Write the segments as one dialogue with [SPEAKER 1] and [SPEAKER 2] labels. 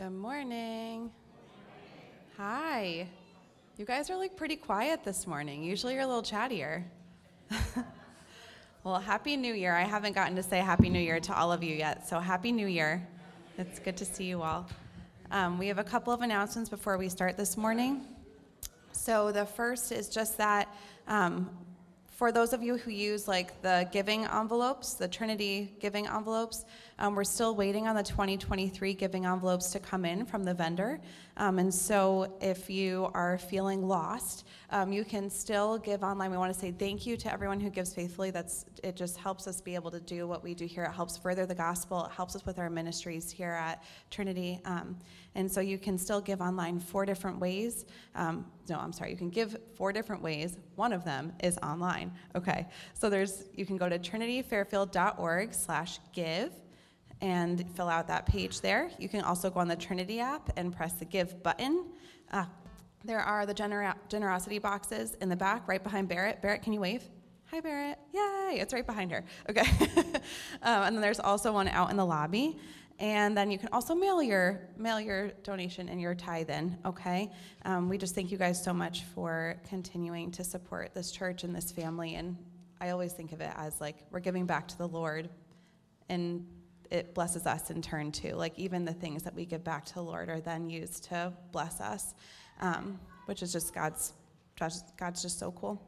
[SPEAKER 1] Good morning. Hi. You guys are like pretty quiet this morning. Usually you're a little chattier. well, Happy New Year. I haven't gotten to say Happy New Year to all of you yet, so Happy New Year. It's good to see you all. Um, we have a couple of announcements before we start this morning. So the first is just that um, for those of you who use like the giving envelopes, the Trinity giving envelopes, um, we're still waiting on the 2023 giving envelopes to come in from the vendor. Um, and so if you are feeling lost, um, you can still give online. We want to say thank you to everyone who gives faithfully. That's it. Just helps us be able to do what we do here. It helps further the gospel. It helps us with our ministries here at Trinity. Um, and so you can still give online four different ways. No, I'm sorry. You can give four different ways. One of them is online. Okay. So there's you can go to trinityfairfield.org slash give and fill out that page there. You can also go on the Trinity app and press the Give button. Uh, there are the gener- generosity boxes in the back, right behind Barrett. Barrett, can you wave? Hi, Barrett. Yay, it's right behind her. Okay. um, and then there's also one out in the lobby. And then you can also mail your mail your donation and your tithe in. Okay. Um, we just thank you guys so much for continuing to support this church and this family. And I always think of it as like we're giving back to the Lord, and it blesses us in turn too. Like even the things that we give back to the Lord are then used to bless us, um, which is just God's, God's just so cool.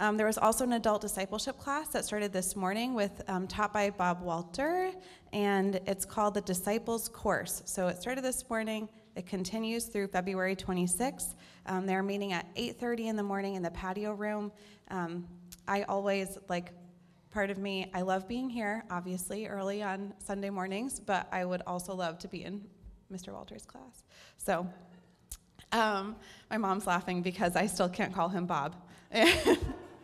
[SPEAKER 1] Um, there was also an adult discipleship class that started this morning with um, taught by Bob Walter, and it's called the Disciples Course. So it started this morning. It continues through February 26th. Um, they're meeting at 8:30 in the morning in the patio room. Um, I always like part of me, I love being here, obviously, early on Sunday mornings, but I would also love to be in Mr. Walter's class. So, um, my mom's laughing because I still can't call him Bob.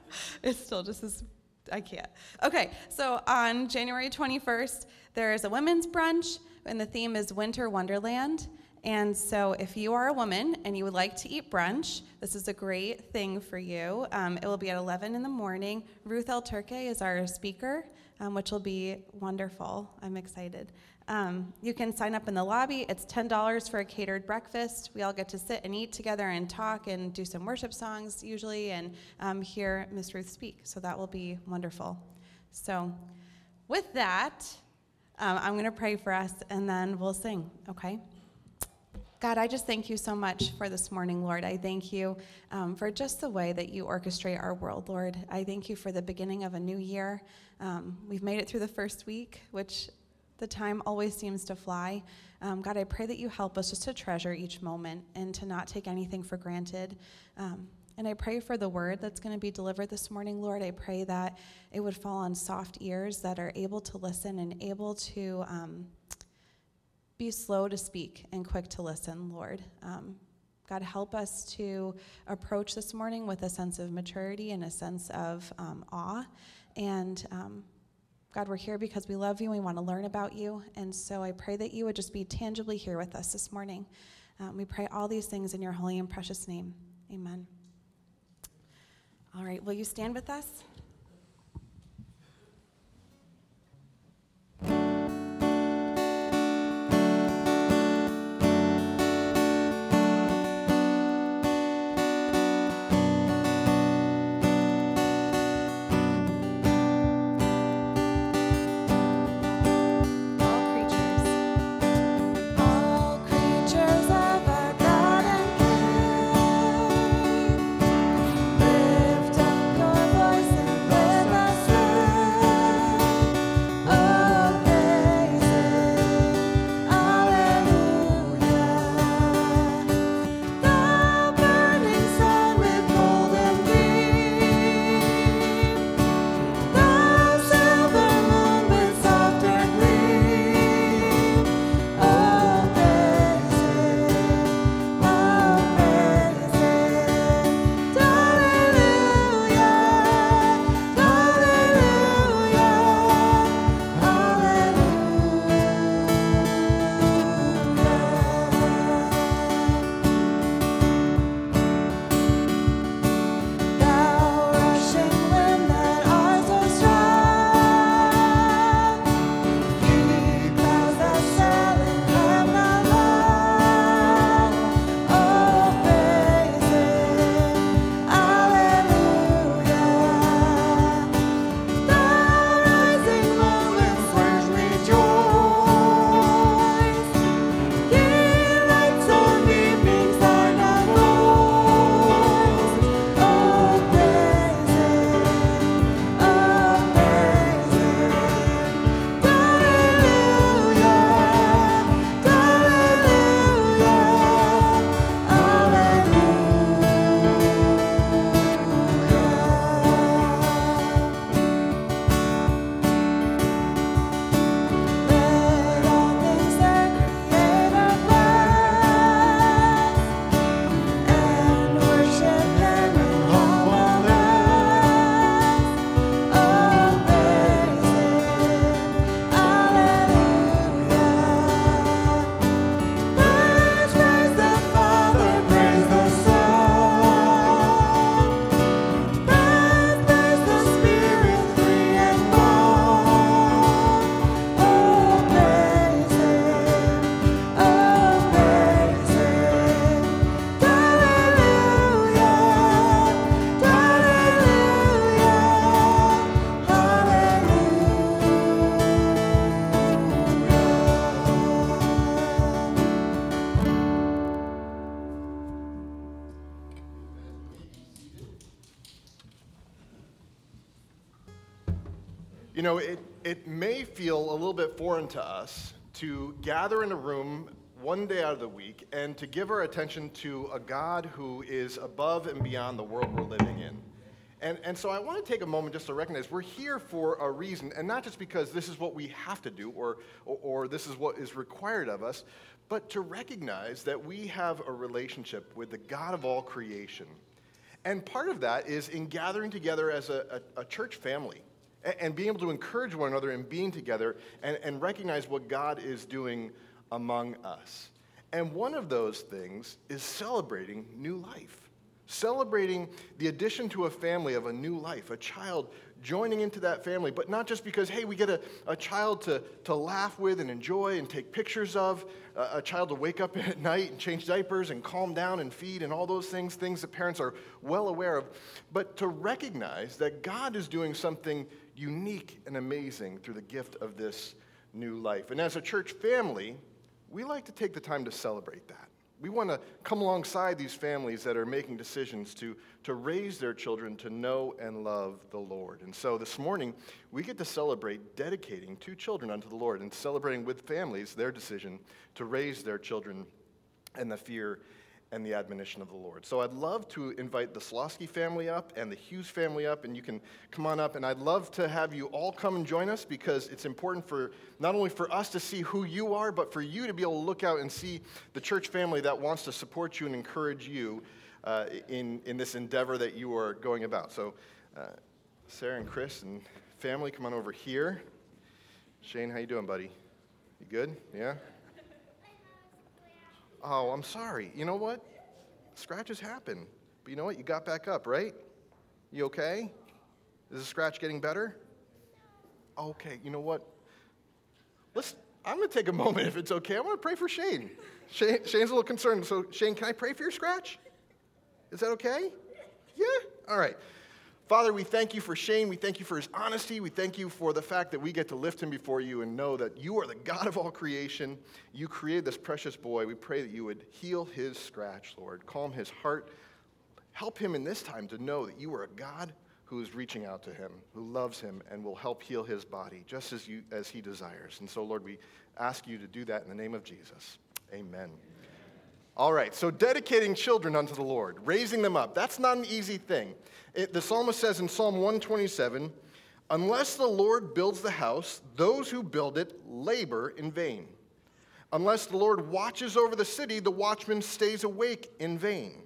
[SPEAKER 1] it's still just as, I can't. Okay, so on January 21st, there is a women's brunch, and the theme is Winter Wonderland. And so, if you are a woman and you would like to eat brunch, this is a great thing for you. Um, it will be at 11 in the morning. Ruth El Turque is our speaker, um, which will be wonderful. I'm excited. Um, you can sign up in the lobby. It's $10 for a catered breakfast. We all get to sit and eat together and talk and do some worship songs usually and um, hear Miss Ruth speak. So, that will be wonderful. So, with that, um, I'm going to pray for us and then we'll sing, okay? God, I just thank you so much for this morning, Lord. I thank you um, for just the way that you orchestrate our world, Lord. I thank you for the beginning of a new year. Um, we've made it through the first week, which the time always seems to fly. Um, God, I pray that you help us just to treasure each moment and to not take anything for granted. Um, and I pray for the word that's going to be delivered this morning, Lord. I pray that it would fall on soft ears that are able to listen and able to um, be slow to speak and quick to listen, Lord. Um, God, help us to approach this morning with a sense of maturity and a sense of um, awe. And um, God, we're here because we love you and we want to learn about you. And so I pray that you would just be tangibly here with us this morning. Um, we pray all these things in your holy and precious name. Amen. All right, will you stand with us?
[SPEAKER 2] Bit foreign to us to gather in a room one day out of the week and to give our attention to a God who is above and beyond the world we're living in. And, and so I want to take a moment just to recognize we're here for a reason, and not just because this is what we have to do or, or, or this is what is required of us, but to recognize that we have a relationship with the God of all creation. And part of that is in gathering together as a, a, a church family and being able to encourage one another and being together and, and recognize what God is doing among us. And one of those things is celebrating new life, celebrating the addition to a family of a new life, a child joining into that family, but not just because, hey, we get a, a child to, to laugh with and enjoy and take pictures of, a, a child to wake up at night and change diapers and calm down and feed and all those things, things that parents are well aware of, but to recognize that God is doing something unique and amazing through the gift of this new life. And as a church family, we like to take the time to celebrate that. We want to come alongside these families that are making decisions to, to raise their children to know and love the Lord. And so this morning, we get to celebrate dedicating two children unto the Lord and celebrating with families their decision to raise their children in the fear and the admonition of the Lord. So I'd love to invite the Slosky family up and the Hughes family up, and you can come on up. And I'd love to have you all come and join us because it's important for not only for us to see who you are, but for you to be able to look out and see the church family that wants to support you and encourage you uh, in, in this endeavor that you are going about. So, uh, Sarah and Chris and family, come on over here. Shane, how you doing, buddy? You good? Yeah. Oh, I'm sorry. You know what? Scratches happen. But you know what? You got back up, right? You okay? Is the scratch getting better? Okay, you know what? Let's, I'm going to take a moment if it's okay. I want to pray for Shane. Shane. Shane's a little concerned. So, Shane, can I pray for your scratch? Is that okay? Yeah? All right. Father, we thank you for Shane. We thank you for his honesty. We thank you for the fact that we get to lift him before you and know that you are the God of all creation. You created this precious boy. We pray that you would heal his scratch, Lord. Calm his heart. Help him in this time to know that you are a God who is reaching out to him, who loves him, and will help heal his body just as, you, as he desires. And so, Lord, we ask you to do that in the name of Jesus. Amen. All right, so dedicating children unto the Lord, raising them up, that's not an easy thing. It, the psalmist says in Psalm 127 Unless the Lord builds the house, those who build it labor in vain. Unless the Lord watches over the city, the watchman stays awake in vain.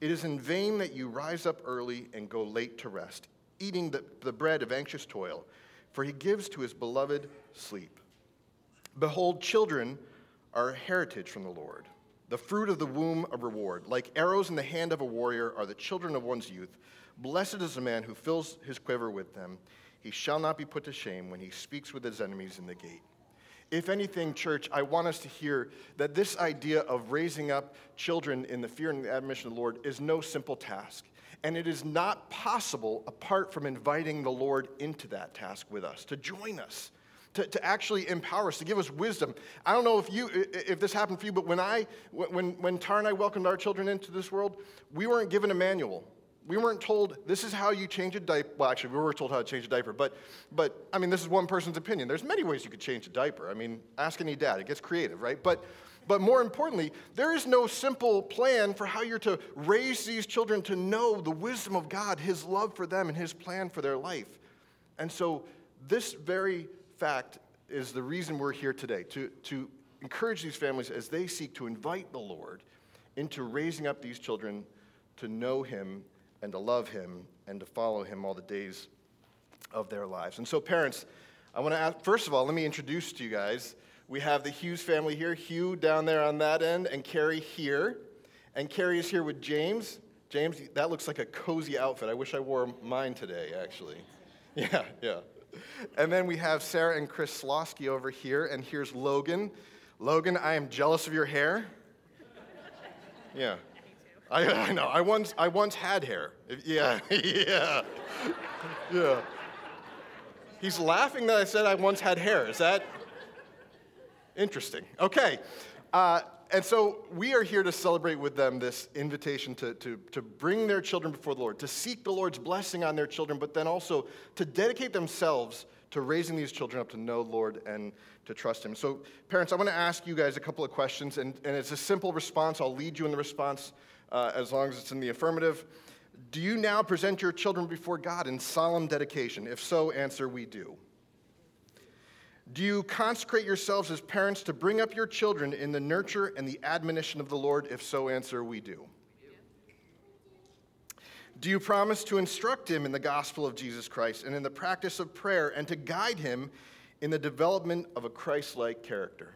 [SPEAKER 2] It is in vain that you rise up early and go late to rest, eating the, the bread of anxious toil, for he gives to his beloved sleep. Behold, children are a heritage from the Lord the fruit of the womb a reward. Like arrows in the hand of a warrior are the children of one's youth. Blessed is the man who fills his quiver with them. He shall not be put to shame when he speaks with his enemies in the gate. If anything, church, I want us to hear that this idea of raising up children in the fear and the admonition of the Lord is no simple task. And it is not possible apart from inviting the Lord into that task with us, to join us to, to actually empower us, to give us wisdom. I don't know if you if this happened for you, but when I when when Tara and I welcomed our children into this world, we weren't given a manual. We weren't told this is how you change a diaper. Well, actually, we were told how to change a diaper, but but I mean, this is one person's opinion. There's many ways you could change a diaper. I mean, ask any dad. It gets creative, right? But but more importantly, there is no simple plan for how you're to raise these children to know the wisdom of God, His love for them, and His plan for their life. And so, this very fact is the reason we're here today to, to encourage these families as they seek to invite the Lord into raising up these children to know Him and to love Him and to follow Him all the days of their lives. And so, parents, I want to ask, first of all, let me introduce to you guys. We have the Hughes family here, Hugh down there on that end, and Carrie here. And Carrie is here with James. James, that looks like a cozy outfit. I wish I wore mine today, actually. Yeah, yeah. And then we have Sarah and Chris Slosky over here, and here's Logan. Logan, I am jealous of your hair. Yeah. I, I know. I once, I once had hair. Yeah, yeah, yeah. He's laughing that I said I once had hair. Is that interesting? Okay. Uh, and so we are here to celebrate with them this invitation to, to, to bring their children before the Lord, to seek the Lord's blessing on their children, but then also to dedicate themselves to raising these children up to know the Lord and to trust Him. So, parents, I want to ask you guys a couple of questions, and, and it's a simple response. I'll lead you in the response uh, as long as it's in the affirmative. Do you now present your children before God in solemn dedication? If so, answer we do. Do you consecrate yourselves as parents to bring up your children in the nurture and the admonition of the Lord? If so, answer we do. Do you promise to instruct him in the gospel of Jesus Christ and in the practice of prayer and to guide him in the development of a Christ like character?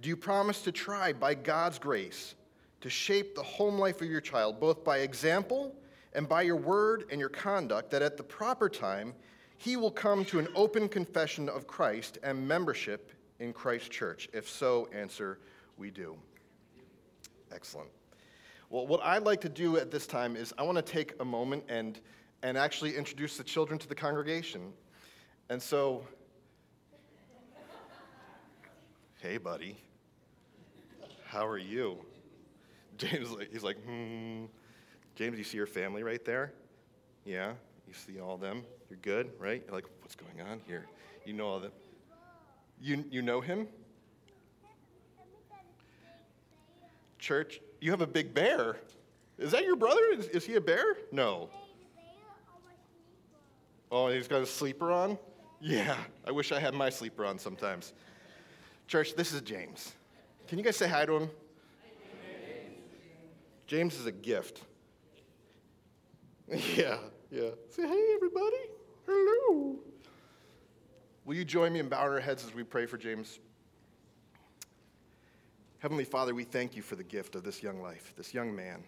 [SPEAKER 2] Do you promise to try, by God's grace, to shape the home life of your child, both by example and by your word and your conduct, that at the proper time he will come to an open confession of Christ and membership in Christ's church? If so, answer, we do. Excellent. Well, what I'd like to do at this time is I want to take a moment and, and actually introduce the children to the congregation. And so, hey, buddy, how are you? James, he's like, hmm. James, you see your family right there? Yeah, you see all them? You're good, right? You're like, what's going on here? You know all that. You, you know him? Church, you have a big bear. Is that your brother? Is, is he a bear? No. Oh, he's got a sleeper on? Yeah, I wish I had my sleeper on sometimes. Church, this is James. Can you guys say hi to him? James is a gift. Yeah, yeah. Say, hey, everybody. Hello. Will you join me in bowing our heads as we pray for James? Heavenly Father, we thank you for the gift of this young life, this young man.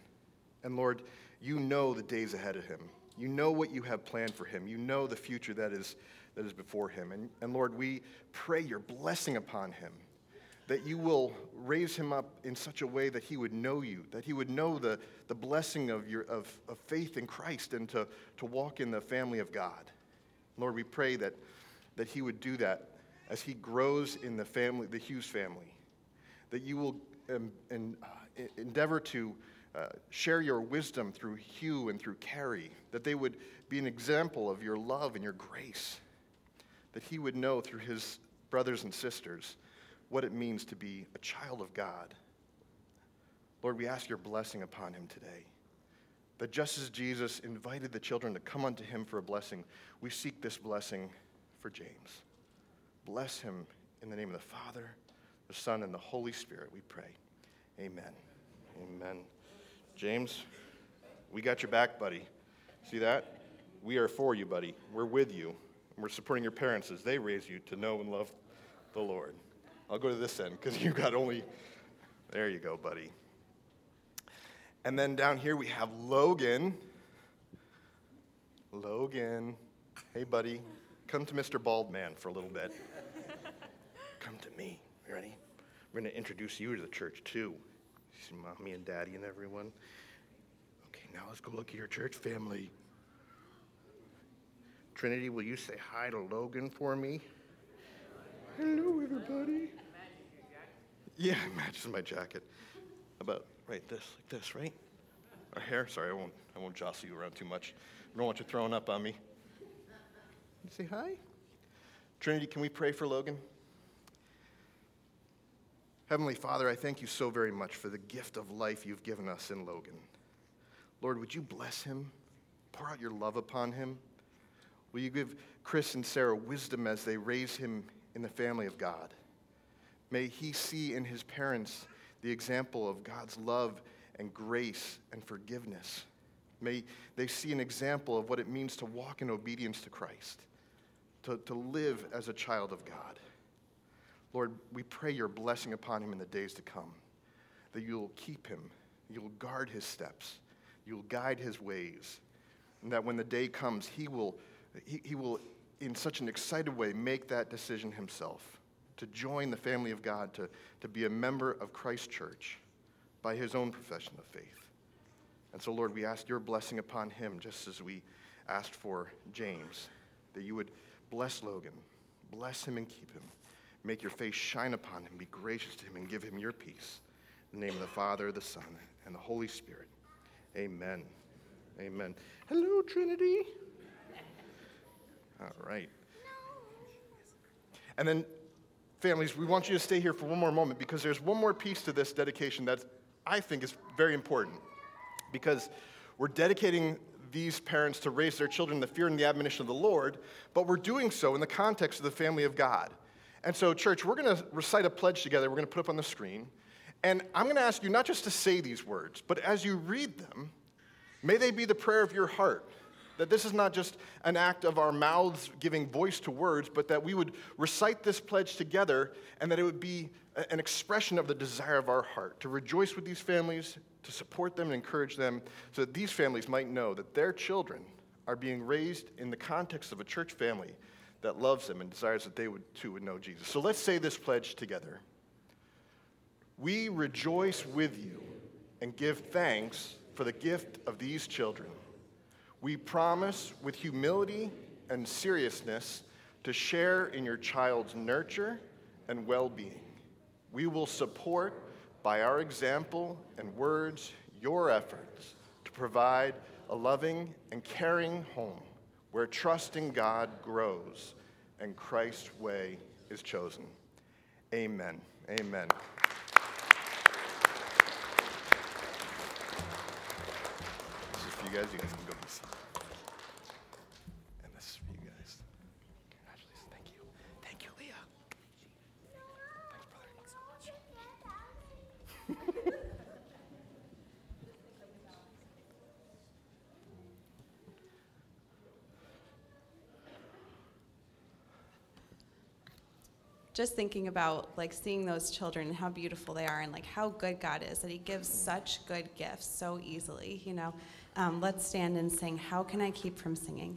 [SPEAKER 2] And Lord, you know the days ahead of him. You know what you have planned for him. You know the future that is, that is before him. And, and Lord, we pray your blessing upon him that you will raise him up in such a way that he would know you, that he would know the, the blessing of, your, of, of faith in Christ and to, to walk in the family of God. Lord, we pray that, that he would do that as he grows in the family, the Hughes family, that you will um, uh, endeavor to uh, share your wisdom through Hugh and through Carrie, that they would be an example of your love and your grace, that he would know through his brothers and sisters what it means to be a child of God. Lord, we ask your blessing upon him today. That just as Jesus invited the children to come unto him for a blessing, we seek this blessing for James. Bless him in the name of the Father, the Son, and the Holy Spirit, we pray. Amen. Amen. James, we got your back, buddy. See that? We are for you, buddy. We're with you. We're supporting your parents as they raise you to know and love the Lord. I'll go to this end because you've got only, there you go, buddy. And then down here we have Logan. Logan. Hey, buddy. Come to Mr. Baldman for a little bit. Come to me. You ready? We're going to introduce you to the church, too. See mommy and daddy and everyone. Okay, now let's go look at your church family. Trinity, will you say hi to Logan for me? Hello, everybody. Yeah, it matches my jacket. About right this, like this, right? Our hair. Sorry, I won't. I won't jostle you around too much. I don't want you throwing up on me. You say hi. Trinity, can we pray for Logan? Heavenly Father, I thank you so very much for the gift of life you've given us in Logan. Lord, would you bless him? Pour out your love upon him. Will you give Chris and Sarah wisdom as they raise him in the family of God. May he see in his parents the example of God's love and grace and forgiveness. May they see an example of what it means to walk in obedience to Christ, to, to live as a child of God. Lord, we pray your blessing upon him in the days to come, that you'll keep him, you'll guard his steps, you'll guide his ways, and that when the day comes, he will, he, he will in such an excited way, make that decision himself to join the family of God, to, to be a member of Christ's church by his own profession of faith. And so, Lord, we ask your blessing upon him, just as we asked for James, that you would bless Logan, bless him and keep him. Make your face shine upon him, be gracious to him, and give him your peace. In the name of the Father, the Son, and the Holy Spirit. Amen. Amen. Hello, Trinity. All right. And then, families, we want you to stay here for one more moment because there's one more piece to this dedication that I think is very important. Because we're dedicating these parents to raise their children in the fear and the admonition of the Lord, but we're doing so in the context of the family of God. And so, church, we're going to recite a pledge together. We're going to put up on the screen. And I'm going to ask you not just to say these words, but as you read them, may they be the prayer of your heart. That this is not just an act of our mouths giving voice to words, but that we would recite this pledge together and that it would be an expression of the desire of our heart to rejoice with these families, to support them and encourage them, so that these families might know that their children are being raised in the context of a church family that loves them and desires that they would too would know Jesus. So let's say this pledge together. We rejoice with you and give thanks for the gift of these children. We promise with humility and seriousness to share in your child's nurture and well being. We will support by our example and words your efforts to provide a loving and caring home where trust in God grows and Christ's way is chosen. Amen. Amen. This is for you guys. You guys can go be seated. And this is for you guys. Congratulations. Thank you. Thank you, Leah. Thanks, brother.
[SPEAKER 1] Just thinking about like seeing those children and how beautiful they are and like how good God is that He gives such good gifts so easily, you know. Um, let's stand and sing, How Can I Keep From Singing?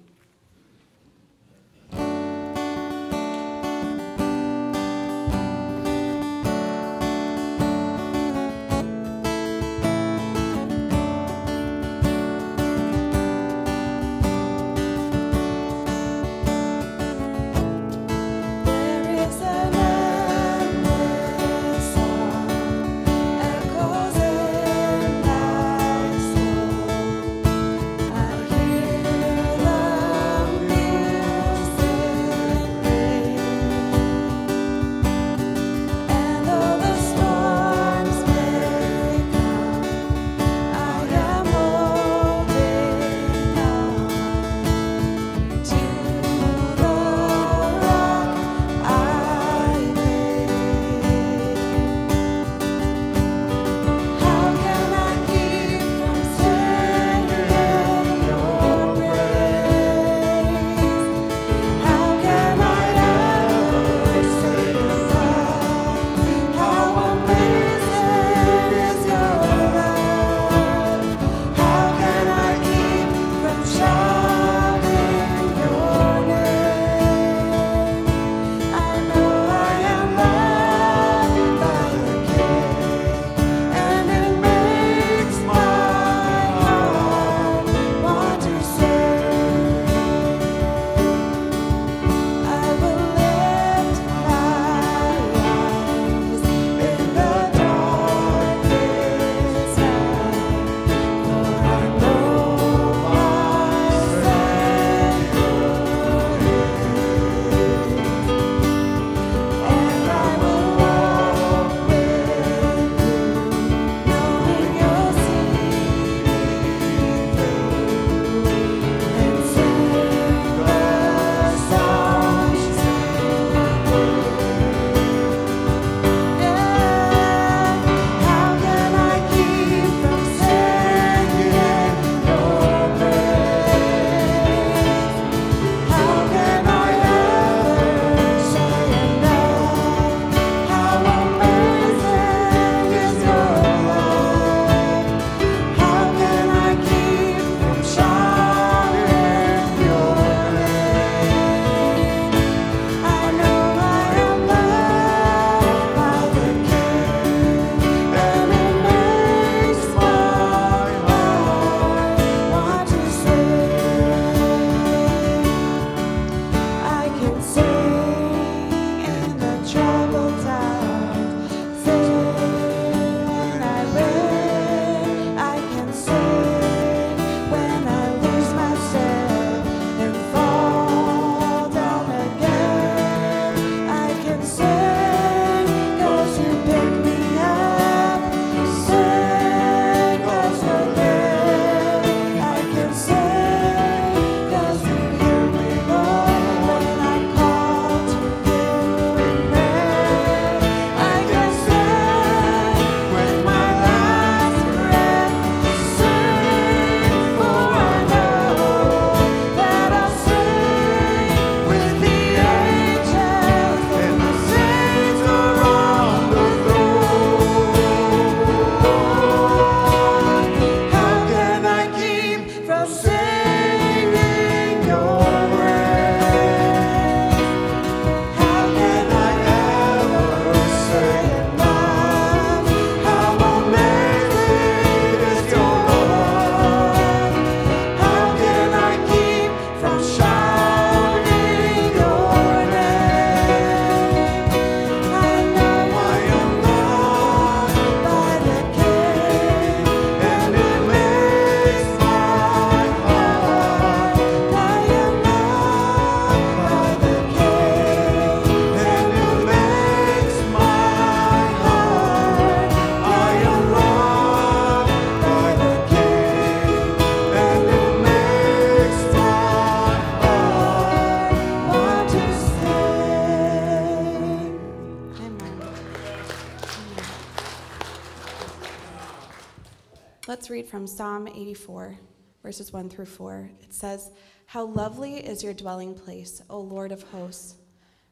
[SPEAKER 1] From Psalm 84, verses 1 through 4. It says, How lovely is your dwelling place, O Lord of hosts!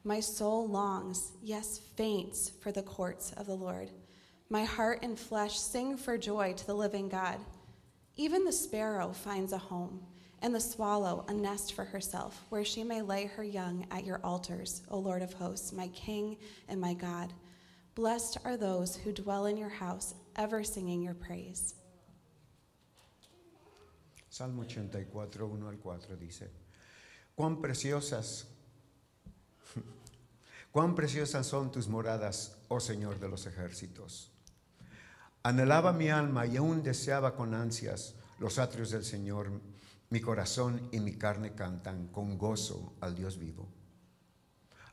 [SPEAKER 1] My soul longs, yes, faints, for the courts of the Lord. My heart and flesh sing for joy to the living God. Even the sparrow finds a home, and the swallow a nest for herself, where she may lay her young at your altars, O Lord of hosts, my King and my God. Blessed are those who dwell in your house, ever singing your praise.
[SPEAKER 3] Salmo 84, 1 al 4 dice, cuán preciosas, cuán preciosas son tus moradas, oh Señor de los ejércitos. Anhelaba mi alma y aún deseaba con ansias los atrios del Señor. Mi corazón y mi carne cantan con gozo al Dios vivo.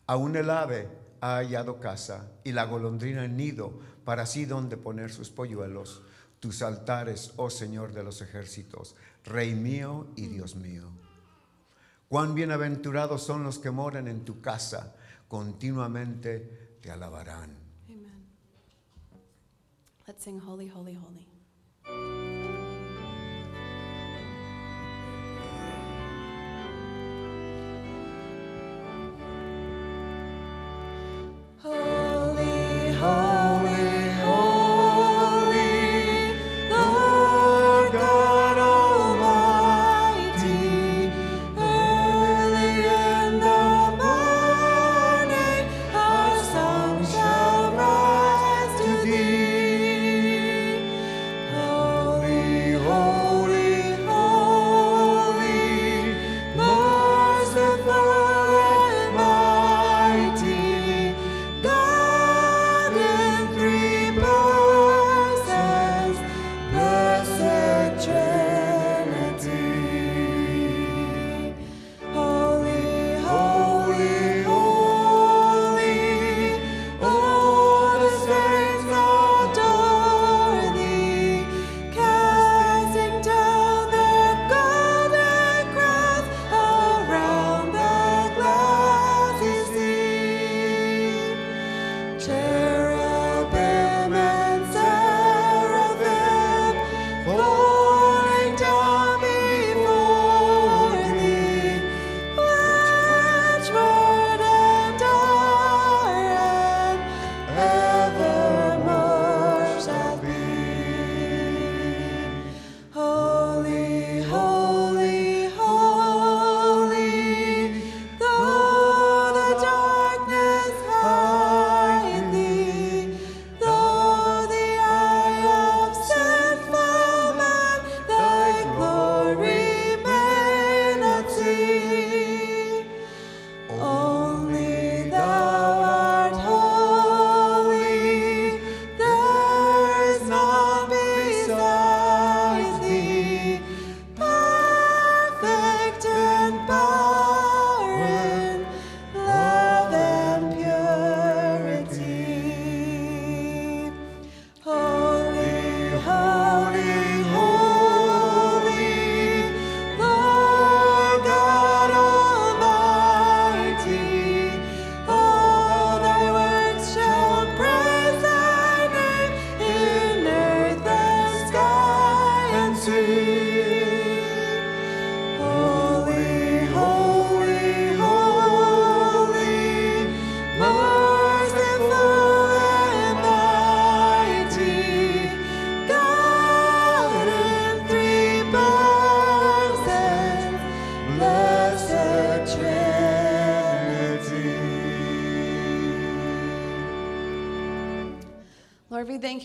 [SPEAKER 3] Aún el ave ha hallado casa y la golondrina nido para así donde poner sus polluelos. Tus altares, oh Señor de los ejércitos, Rey mío y Dios mío. Cuán bienaventurados son los que moran en tu casa, continuamente te alabarán.
[SPEAKER 1] Amen. Let's sing Holy, Holy, Holy.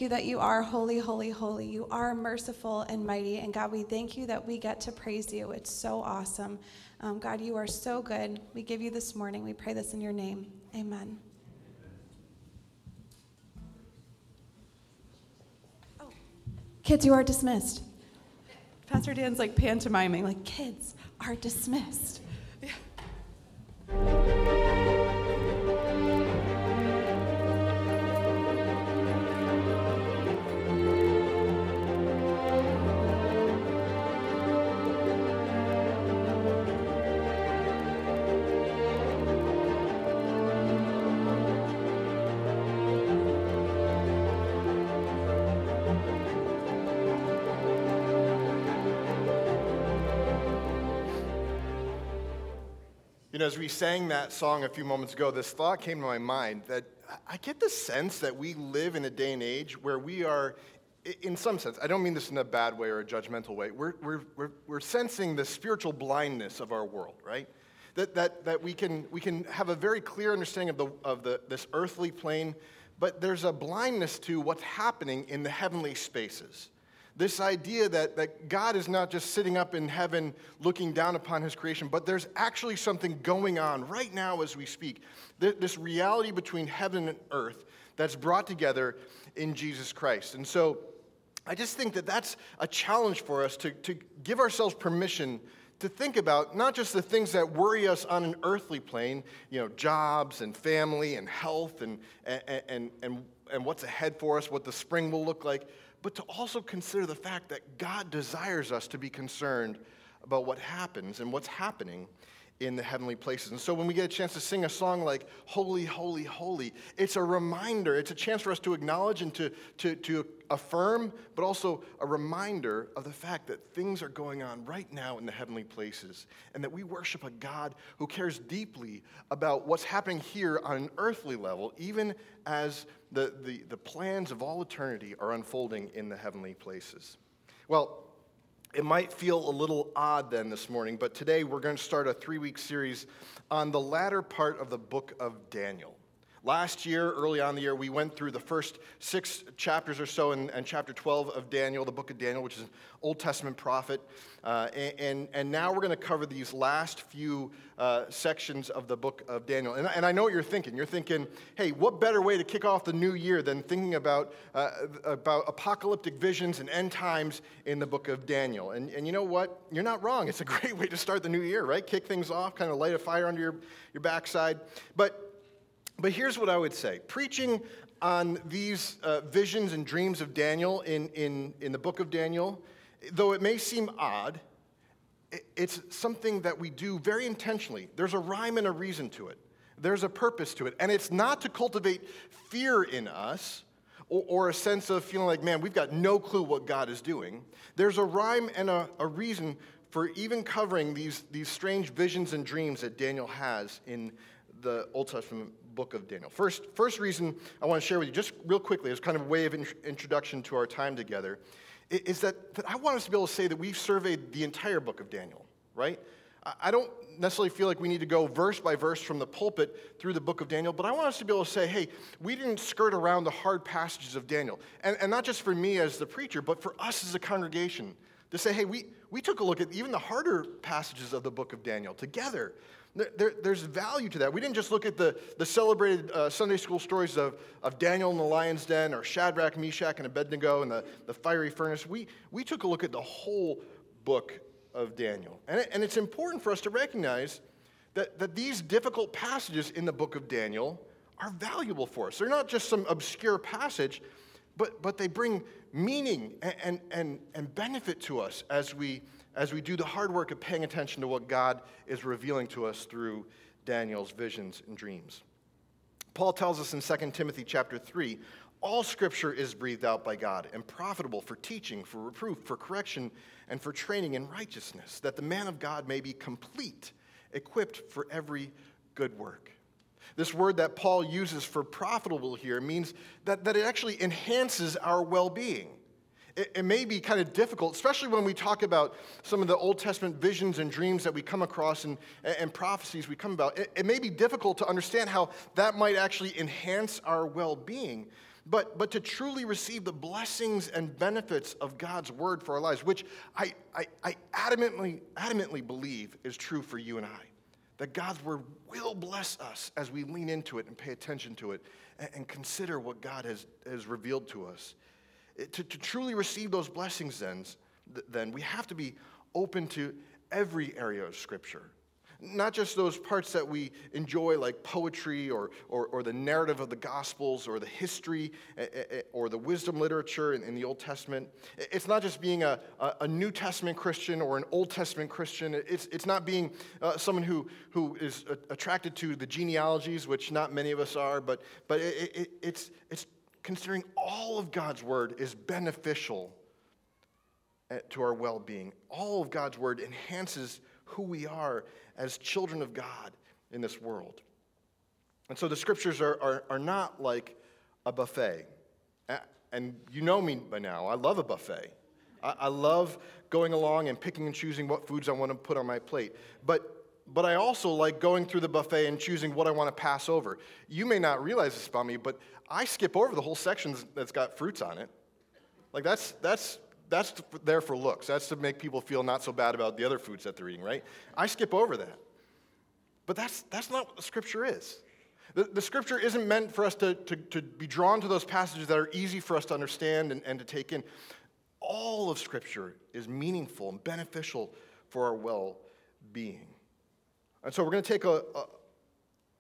[SPEAKER 1] Thank you that you are holy, holy, holy. You are merciful and mighty. And God, we thank you that we get to praise you. It's so awesome. Um, God, you are so good. We give you this morning. We pray this in your name. Amen. Oh, kids, you are dismissed. Pastor Dan's like pantomiming, like, kids are dismissed.
[SPEAKER 2] You know, as we sang that song a few moments ago, this thought came to my mind that I get the sense that we live in a day and age where we are, in some sense, I don't mean this in a bad way or a judgmental way, we're, we're, we're, we're sensing the spiritual blindness of our world, right? That, that, that we, can, we can have a very clear understanding of, the, of the, this earthly plane, but there's a blindness to what's happening in the heavenly spaces. This idea that, that God is not just sitting up in heaven looking down upon his creation, but there's actually something going on right now as we speak. This reality between heaven and earth that's brought together in Jesus Christ. And so I just think that that's a challenge for us to, to give ourselves permission to think about not just the things that worry us on an earthly plane, you know, jobs and family and health and, and, and, and, and what's ahead for us, what the spring will look like, but to also consider the fact that God desires us to be concerned about what happens and what's happening in the heavenly places. And so when we get a chance to sing a song like Holy, Holy, Holy, it's a reminder, it's a chance for us to acknowledge and to, to, to affirm, but also a reminder of the fact that things are going on right now in the heavenly places and that we worship a God who cares deeply about what's happening here on an earthly level, even as the, the, the plans of all eternity are unfolding in the heavenly places. Well, it might feel a little odd then this morning, but today we're going to start a three week series on the latter part of the book of Daniel. Last year, early on the year, we went through the first six chapters or so in, in chapter 12 of Daniel, the book of Daniel, which is an Old Testament prophet. Uh, and, and, and now we're going to cover these last few uh, sections of the book of Daniel. And, and I know what you're thinking. You're thinking, hey, what better way to kick off the new year than thinking about, uh, about apocalyptic visions and end times in the book of Daniel? And, and you know what? You're not wrong. It's a great way to start the new year, right? Kick things off, kind of light a fire under your, your backside. But but here's what I would say preaching on these uh, visions and dreams of Daniel in, in, in the book of Daniel, though it may seem odd, it's something that we do very intentionally. There's a rhyme and a reason to it, there's a purpose to it. And it's not to cultivate fear in us or, or a sense of feeling like, man, we've got no clue what God is doing. There's a rhyme and a, a reason for even covering these, these strange visions and dreams that Daniel has in the Old Testament book of Daniel. First, first reason I want to share with you, just real quickly, as kind of a way of in- introduction to our time together, is that, that I want us to be able to say that we've surveyed the entire book of Daniel, right? I- I don't necessarily feel like we need to go verse by verse from the pulpit through the book of Daniel, but I want us to be able to say, hey, we didn't skirt around the hard passages of Daniel. And, and not just for me as the preacher, but for us as a congregation to say, hey, we, we took a look at even the harder passages of the book of Daniel together. There, there- there's value to that. We didn't just look at the, the celebrated uh, Sunday school stories of, of Daniel in the lion's den or Shadrach, Meshach, and Abednego in the, the fiery furnace. We, we took a look at the whole book of Daniel. And, it, and it's important for us to recognize that, that these difficult passages in the book of Daniel are valuable for us. They're not just some obscure passage, but, but they bring meaning and, and, and, benefit to us as we, as we do the hard work of paying attention to what God is revealing to us through Daniel's visions and dreams. Paul tells us in 2 Timothy chapter 3 all scripture is breathed out by God and profitable for teaching, for reproof, for correction, and for training in righteousness, that the man of God may be complete, equipped for every good work. This word that Paul uses for profitable here means that, that it actually enhances our well being. It, it may be kind of difficult, especially when we talk about some of the Old Testament visions and dreams that we come across and, and prophecies we come about. It, it may be difficult to understand how that might actually enhance our well being. But, but to truly receive the blessings and benefits of God's word for our lives, which I, I, I adamantly, adamantly believe is true for you and I that God's word will bless us as we lean into it and pay attention to it and, and consider what God has, has revealed to us. It- to, to truly receive those blessings, then, th- then, we have to be open to every area of Scripture. Not just those parts that we enjoy, like poetry or, or, or the narrative of the Gospels or the history eh, eh, eh, or the wisdom literature in, in the Old Testament. It's not just being a, a, New Testament Christian or an Old Testament Christian. It's, it's not being uh, someone who, who is attracted to the genealogies, which not many of us are, but, but it, it, it's, it's considering all of God's Word is beneficial to our well being. All of God's Word enhances who we are as children of God in this world. And so the scriptures are, are, are not like a buffet. And you know me by now, I love a buffet. I, I love going along and picking and choosing what foods I want to put on my plate. But, but I also like going through the buffet and choosing what I want to pass over. You may not realize this about me, but I skip over the whole sections that's got fruits on it. Like that's, that's, that's there for looks. That's to make people feel not so bad about the other foods that they're eating, right? I skip over that. But that's, that's not what the scripture is. The, the scripture isn't meant for us to, to, to be drawn to those passages that are easy for us to understand and, and to take in. All of scripture is meaningful and beneficial for our well being. And so we're going to take a, a,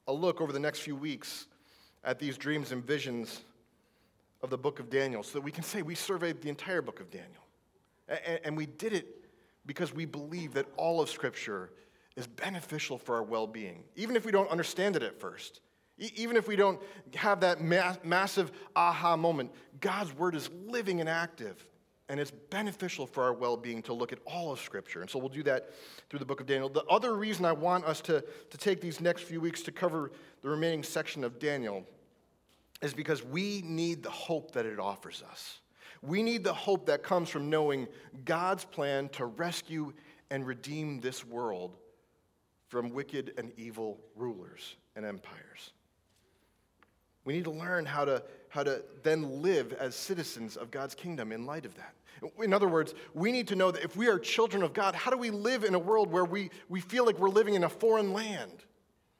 [SPEAKER 2] a look over the next few weeks at these dreams and visions of the book of Daniel so that we can say we surveyed the entire book of Daniel. And, we did it because we believe that all of Scripture is beneficial for our well being, even if we don't understand it at first. Even if we don't have that ma- massive aha moment, God's word is living and active, and it's beneficial for our well being to look at all of Scripture. And so we'll do that through the book of Daniel. The other reason I want us to, to take these next few weeks to cover the remaining section of Daniel is because we need the hope that it offers us. We need the hope that comes from knowing God's plan to rescue and redeem this world from wicked and evil rulers and empires. We need to learn how to, how to then live as citizens of God's kingdom in light of that. In other words, we need to know that if we are children of God, how do we live in a world where we, we feel like we're living in a foreign land?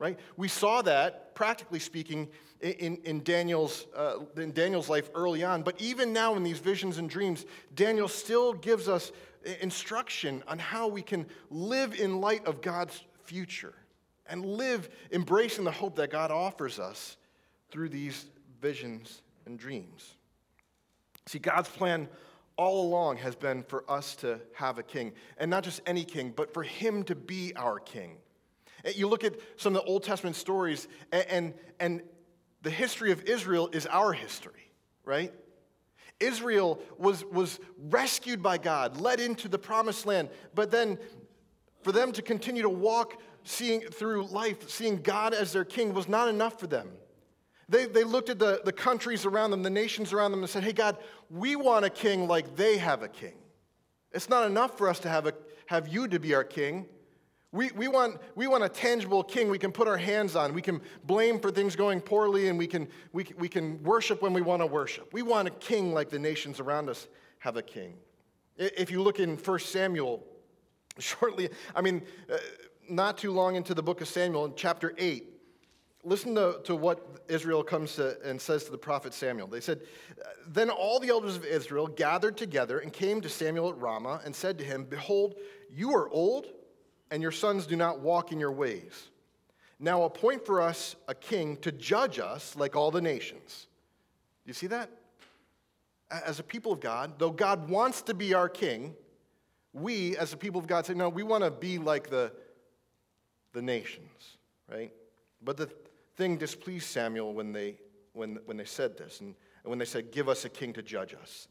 [SPEAKER 2] Right? We saw that, practically speaking, in, in, Daniel's, uh, in Daniel's life early on. But even now, in these visions and dreams, Daniel still gives us instruction on how we can live in light of God's future and live embracing the hope that God offers us through these visions and dreams. See, God's plan all along has been for us to have a king, and not just any king, but for him to be our king. You look at some of the Old Testament stories, and, and, and the history of Israel is our history, right? Israel was, was rescued by God, led into the promised land, but then for them to continue to walk seeing through life, seeing God as their king was not enough for them. They, they looked at the, the countries around them, the nations around them, and said, Hey, God, we want a king like they have a king. It's not enough for us to have, a, have you to be our king. We, we, want, we want a tangible king we can put our hands on. We can blame for things going poorly, and we can, we, we can worship when we want to worship. We want a king like the nations around us have a king. If you look in 1 Samuel, shortly, I mean, uh, not too long into the book of Samuel, in chapter 8, Listen to, to what Israel comes to and says to the prophet Samuel. They said, Then all the elders of Israel gathered together and came to Samuel at Ramah and said to him, Behold, you are old, and your sons do not walk in your ways. Now appoint for us a king to judge us like all the nations. Do you see that? As a people of God, though God wants to be our king, we, as a people of God, say, No, we want to be like the, the nations, right? But the thing displeased Samuel when they, when, when they said this, and, and when they said, Give us a king to judge us.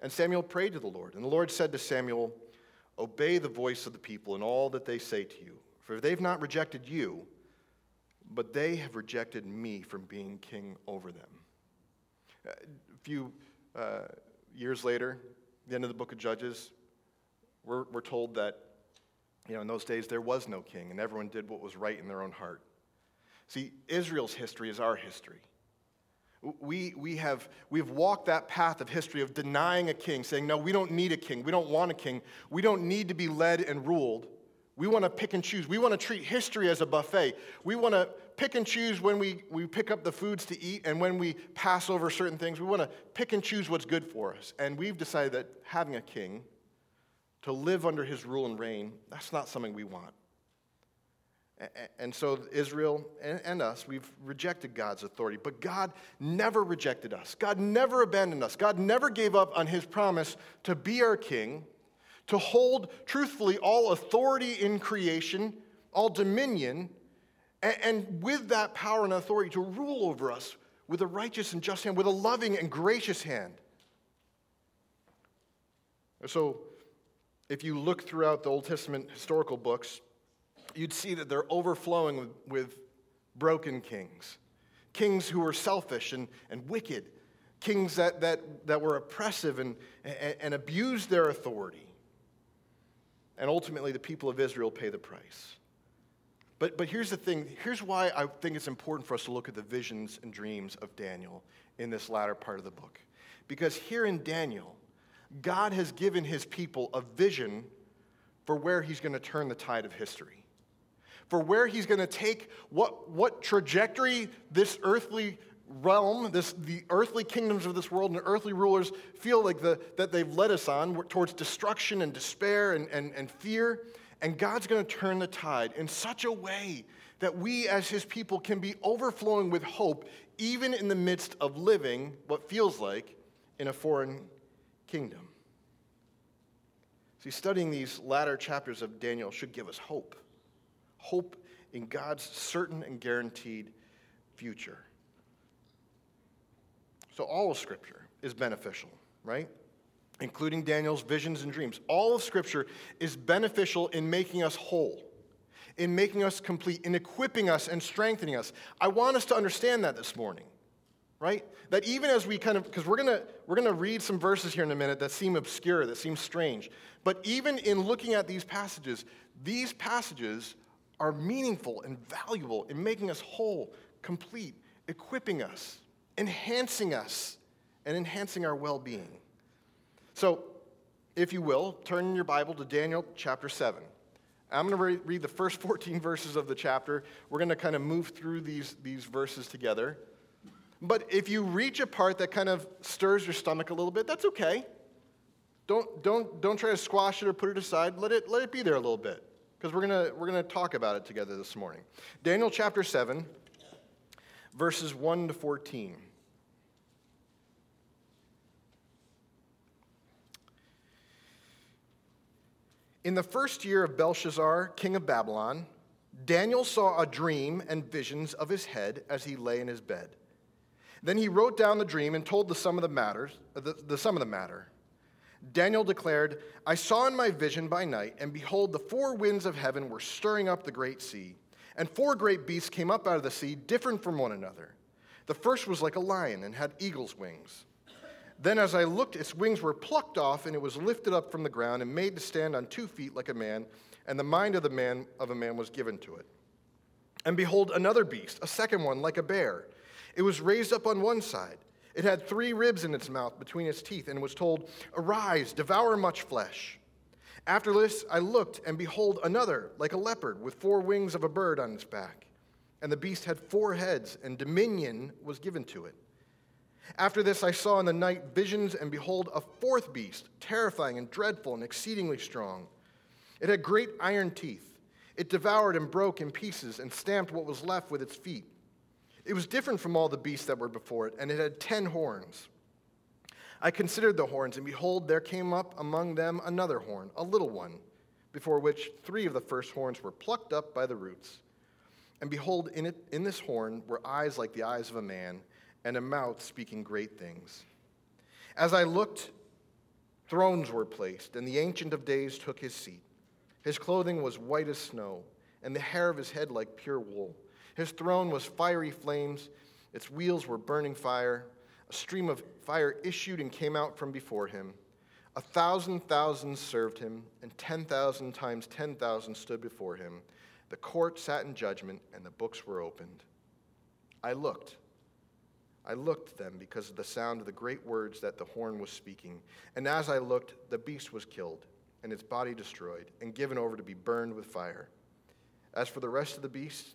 [SPEAKER 2] And Samuel prayed to the Lord. And the Lord said to Samuel, Obey the voice of the people in all that they say to you, for they've not rejected you, but they have rejected me from being king over them. A few uh, years later, the end of the book of Judges, we're, we're told that you know, in those days there was no king, and everyone did what was right in their own heart. See, Israel's history is our history. We, we, have, we have walked that path of history of denying a king, saying, no, we don't need a king. We don't want a king. We don't need to be led and ruled. We want to pick and choose. We want to treat history as a buffet. We want to pick and choose when we, we pick up the foods to eat and when we pass over certain things. We want to pick and choose what's good for us. And we've decided that having a king, to live under his rule and reign, that's not something we want. And so, Israel and us, we've rejected God's authority. But God never rejected us. God never abandoned us. God never gave up on his promise to be our king, to hold truthfully all authority in creation, all dominion, and with that power and authority to rule over us with a righteous and just hand, with a loving and gracious hand. So, if you look throughout the Old Testament historical books, you'd see that they're overflowing with, with broken kings, kings who were selfish and, and wicked, kings that, that, that were oppressive and, and, and abused their authority. And ultimately, the people of Israel pay the price. But, but here's the thing here's why I think it's important for us to look at the visions and dreams of Daniel in this latter part of the book. Because here in Daniel, God has given his people a vision for where he's going to turn the tide of history, for where he's going to take what, what trajectory this earthly realm, this, the earthly kingdoms of this world and earthly rulers feel like the, that they've led us on towards destruction and despair and, and, and fear. And God's going to turn the tide in such a way that we as his people can be overflowing with hope, even in the midst of living what feels like in a foreign kingdom. See, studying these latter chapters of Daniel should give us hope. Hope in God's certain and guaranteed future. So, all of Scripture is beneficial, right? Including Daniel's visions and dreams. All of Scripture is beneficial in making us whole, in making us complete, in equipping us and strengthening us. I want us to understand that this morning, right? That even as we kind of, because we're going to we're to read some verses here in a minute that seem obscure, that seem strange. But even in looking at these passages, these passages are meaningful and valuable in making us whole, complete, equipping us enhancing us and enhancing our well being. So, if you will, turn your Bible to Daniel chapter 7. I'm going to re- read the first 14 verses of the chapter. We're going to kind of move through these, these verses together. But if you reach a part that kind of stirs your stomach a little bit, that's okay. Don't, don't, don't try to squash it or put it aside. Let it, let it be there a little bit because we're going we're going to talk about it together this morning. Daniel chapter 7, verses 1 to 14. In the first year of Belshazzar, king of Babylon, Daniel saw a dream and visions of his head as he lay in his bed. Then he wrote down the dream and told the sum of the matters, the, the sum of the matter. Daniel declared, I saw in my vision by night, and behold, the four winds of heaven were stirring up the great sea, and four great beasts came up out of the sea, different from one another. The first was like a lion and had eagle's wings. Then, as I looked, its wings were plucked off, and it was lifted up from the ground and made to stand on two feet like a man, and the mind of the man of a man was given to it. And behold, another beast, a second one like a bear. It was raised up on one side. It had three ribs in its mouth between its teeth, and was told, Arise, devour much flesh. After this, I looked, and behold, another, like a leopard, with four wings of a bird on its back. And the beast had four heads, and dominion was given to it. After this, I saw in the night visions, and behold, a fourth beast, terrifying and dreadful and exceedingly strong. It had great iron teeth. It devoured and broke in pieces and stamped what was left with its feet. It was different from all the beasts that were before it, and it had ten horns. I considered the horns, and behold, there came up among them another horn, a little one, before which three of the first horns were plucked up by the roots. And behold, in, it, in this horn were eyes like the eyes of a man and a mouth speaking great things. As I looked, thrones were placed, and the Ancient of Days took his seat. His clothing was white as snow, and the hair of his head like pure wool. His throne was fiery flames, its wheels were burning fire. A stream of fire issued and came out from before him. A thousand thousands served him, and 10,000 times 10,000 stood before him. The court sat in judgment, and the books were opened. I looked I looked then because of the sound of the great words that the horn was speaking. And as I looked, the beast was killed, and its body destroyed, and given over to be burned with fire. As for the rest of the beasts,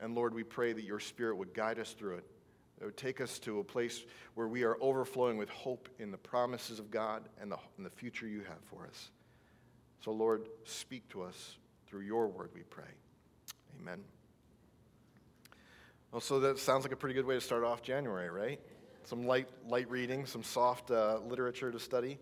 [SPEAKER 2] And Lord, we pray that your spirit would guide us through it. It would take us to a place where we are overflowing with hope in the promises of God and the, and the future you have for us. So, Lord, speak to us through your word, we pray. Amen. Well, so that sounds like a pretty good way to start off January, right? Some light, light reading, some soft uh, literature to study.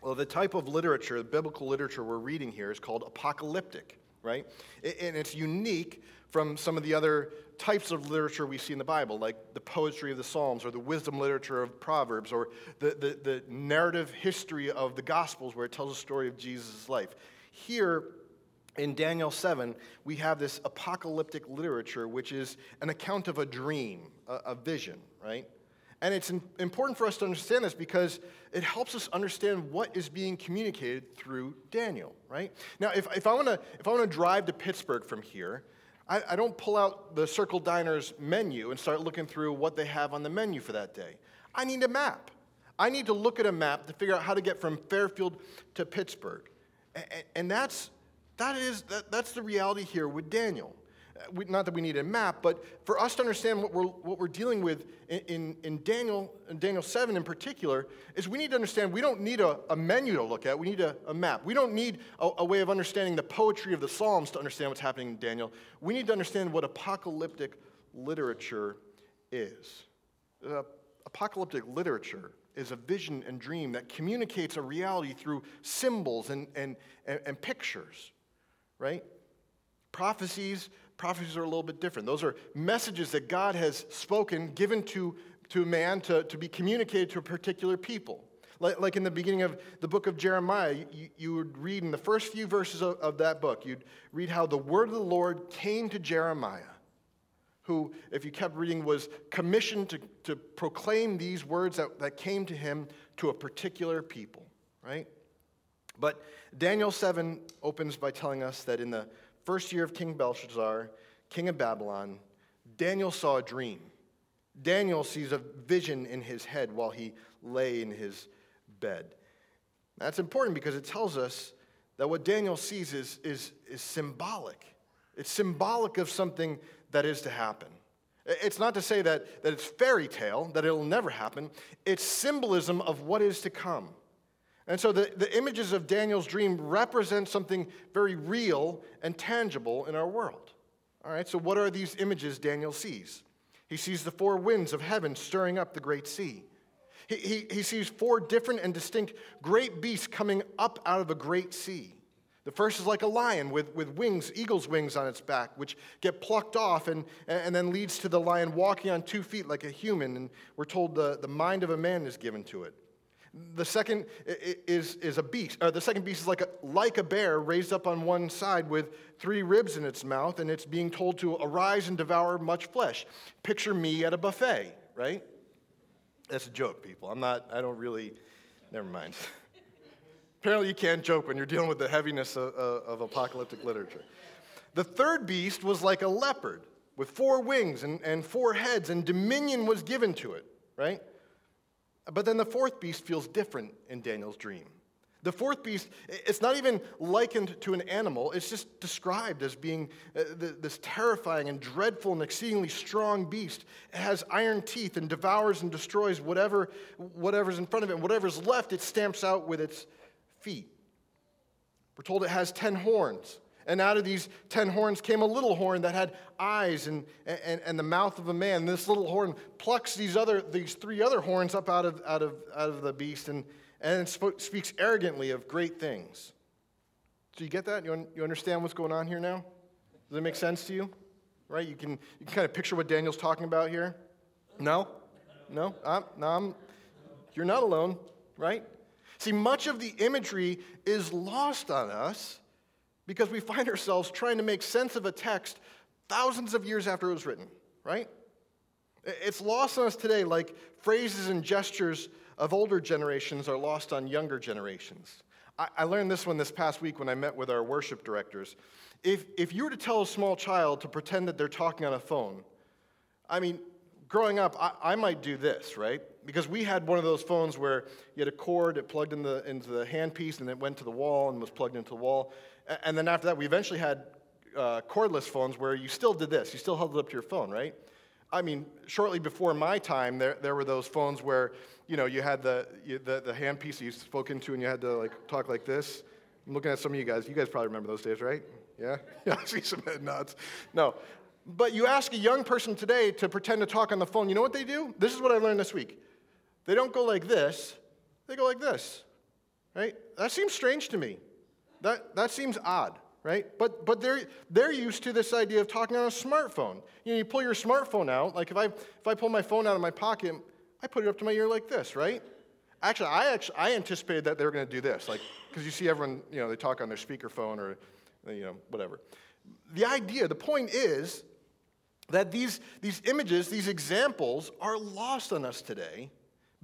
[SPEAKER 2] Well, the type of literature, the biblical literature we're reading here is called apocalyptic, right? And it's unique from some of the other types of literature we see in the Bible, like the poetry of the Psalms or the wisdom literature of Proverbs or the, the, the narrative history of the Gospels where it tells a story of Jesus' life. Here, in Daniel 7, we have this apocalyptic literature, which is an account of a dream, a, a vision, right? And it's important for us to understand this because it helps us understand what is being communicated through Daniel, right? Now, if, if I want to if I want to drive to Pittsburgh from here, I, I don't pull out the Circle Diner's menu and start looking through what they have on the menu for that day. I need a map. I need to look at a map to figure out how to get from Fairfield to Pittsburgh. And, and that's that is, that, that's the reality here with Daniel. We, not that we need a map, but for us to understand what we're, what we're dealing with in, in, in Daniel, in Daniel 7 in particular, is we need to understand we don't need a, a menu to look at, we need a, a map. We don't need a, a, way of understanding the poetry of the Psalms to understand what's happening in Daniel. We need to understand what apocalyptic literature is. Uh, apocalyptic literature is a vision and dream that communicates a reality through symbols and, and, and, and pictures right? Prophecies, prophecies are a little bit different. Those are messages that God has spoken, given to, to man to, to be communicated to a particular people. Like, like in the beginning of the book of Jeremiah, you, you would read in the first few verses of, of that book, you'd read how the word of the Lord came to Jeremiah, who, if you kept reading, was commissioned to, to proclaim these words that, that came to him to a particular people, right? But Daniel 7 opens by telling us that in the first year of King Belshazzar, king of Babylon, Daniel saw a dream. Daniel sees a vision in his head while he lay in his bed. That's important because it tells us that what Daniel sees is, is, is symbolic. It's symbolic of something that is to happen. It's not to say that, that it's fairy tale, that it'll never happen. It's symbolism of what is to come. And so the, the images of Daniel's dream represent something very real and tangible in our world. All right, so what are these images Daniel sees? He sees the four winds of heaven stirring up the great sea. He, he, he sees four different and distinct great beasts coming up out of a great sea. The first is like a lion with, with wings, eagle's wings on its back, which get plucked off and, and then leads to the lion walking on two feet like a human. And we're told the, the mind of a man is given to it. The second is, is a beast. Or the second beast is like a, like a bear raised up on one side with three ribs in its mouth, and it's being told to arise and devour much flesh. Picture me at a buffet, right? That's a joke, people. I'm not, I don't really, never mind. Apparently, you can't joke when you're dealing with the heaviness of, of apocalyptic literature. The third beast was like a leopard with four wings and, and four heads, and dominion was given to it, right? But then the fourth beast feels different in Daniel's dream. The fourth beast, it's not even likened to an animal, it's just described as being uh, this terrifying and dreadful and exceedingly strong beast. It has iron teeth and devours and destroys whatever, whatever's in front of it. And whatever's left, it stamps out with its feet. We're told it has ten horns. And out of these ten horns came a little horn that had eyes and, and, and the mouth of a man. This little horn plucks these, other, these three other horns up out of, out of, out of the beast and, and speaks arrogantly of great things. Do you get that? You, you understand what's going on here now? Does that make sense to you? Right? You can, you can kind of picture what Daniel's talking about here? No? No? I'm, no, I'm, you're not alone, right? See, much of the imagery is lost on us because we find ourselves trying to make sense of a text thousands of years after it was written, right? It's lost on us today like phrases and gestures of older generations are lost on younger generations. I, learned this one this past week when I met with our worship directors. If, if you were to tell a small child to pretend that they're talking on a phone, I mean, growing up, I, I might do this, right? Because we had one of those phones where you had a cord, it plugged in the, into the handpiece, and it went to the wall and was plugged into the wall. And then after that, we eventually had uh, cordless phones where you still did this. You still held it up to your phone, right? I mean, shortly before my time, there, there were those phones where, you know, you had the, you, the, the handpiece you spoke into and you had to, like, talk like this. I'm looking at some of you guys. You guys probably remember those days, right? Yeah? Yeah, I see some head nods. No. But you ask a young person today to pretend to talk on the phone, you know what they do? This is what I learned this week. They don't go like this, they go like this, right? That seems strange to me. That, that seems odd, right? But, but they're, they're used to this idea of talking on a smartphone. You know, you pull your smartphone out, like if I, if I pull my phone out of my pocket, I put it up to my ear like this, right? Actually, I, actually, I anticipated that they were going to do this, like, because you see everyone, you know, they talk on their speakerphone or, you know, whatever. The idea, the point is that these, these images, these examples are lost on us today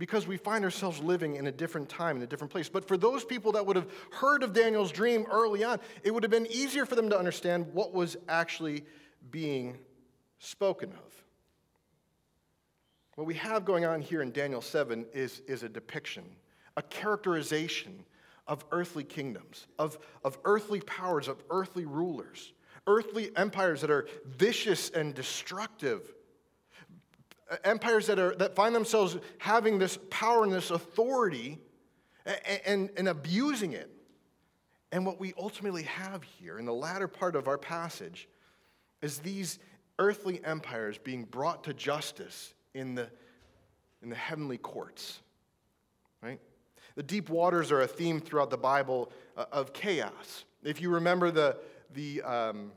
[SPEAKER 2] because we find ourselves living in a different time, in a different place. But for those people that would have heard of Daniel's dream early on, it would have been easier for them to understand what was actually being spoken of. What we have going on here in Daniel 7 is, is a depiction, a characterization of earthly kingdoms, of, of earthly powers, of earthly rulers, earthly empires that are vicious and destructive, empires that, are, that find themselves having this power and this authority and, and, and abusing it. And what we ultimately have here in the latter part of our passage is these earthly empires being brought to justice in the, in the heavenly courts, right? The deep waters are a theme throughout the Bible uh, of chaos. If you remember the, the, um,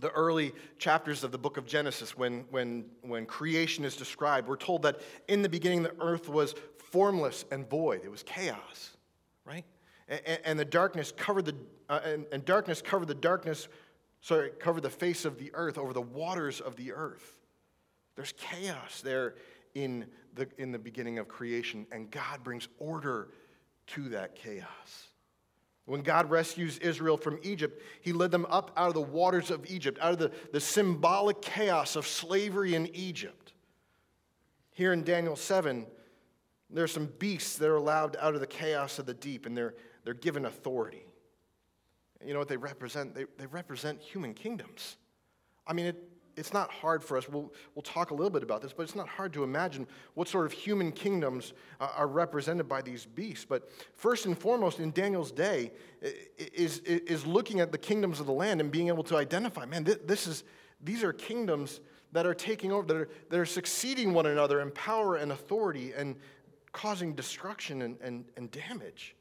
[SPEAKER 2] the early chapters of the book of Genesis, when, when, when creation is described, we're told that in the beginning the earth was formless and void. It was chaos, right? And, and the darkness covered the, uh, and, and darkness covered the darkness, sorry, covered the face of the earth over the waters of the earth. There's chaos there in the, in the beginning of creation, and God brings order to that chaos. When God rescues Israel from Egypt, he led them up out of the waters of Egypt, out of the, the symbolic chaos of slavery in Egypt. Here in Daniel 7, there are some beasts that are allowed out of the chaos of the deep, and they're, they're given authority. You know what they represent? They, they represent human kingdoms. I mean, it, it's not hard for us. We'll, we'll talk a little bit about this, but it's not hard to imagine what sort of human kingdoms uh, are represented by these beasts. But first and foremost, in Daniel's day, is, is looking at the kingdoms of the land and being able to identify man, this is, these are kingdoms that are taking over, that are, that are succeeding one another in power and authority and causing destruction and, and, and damage.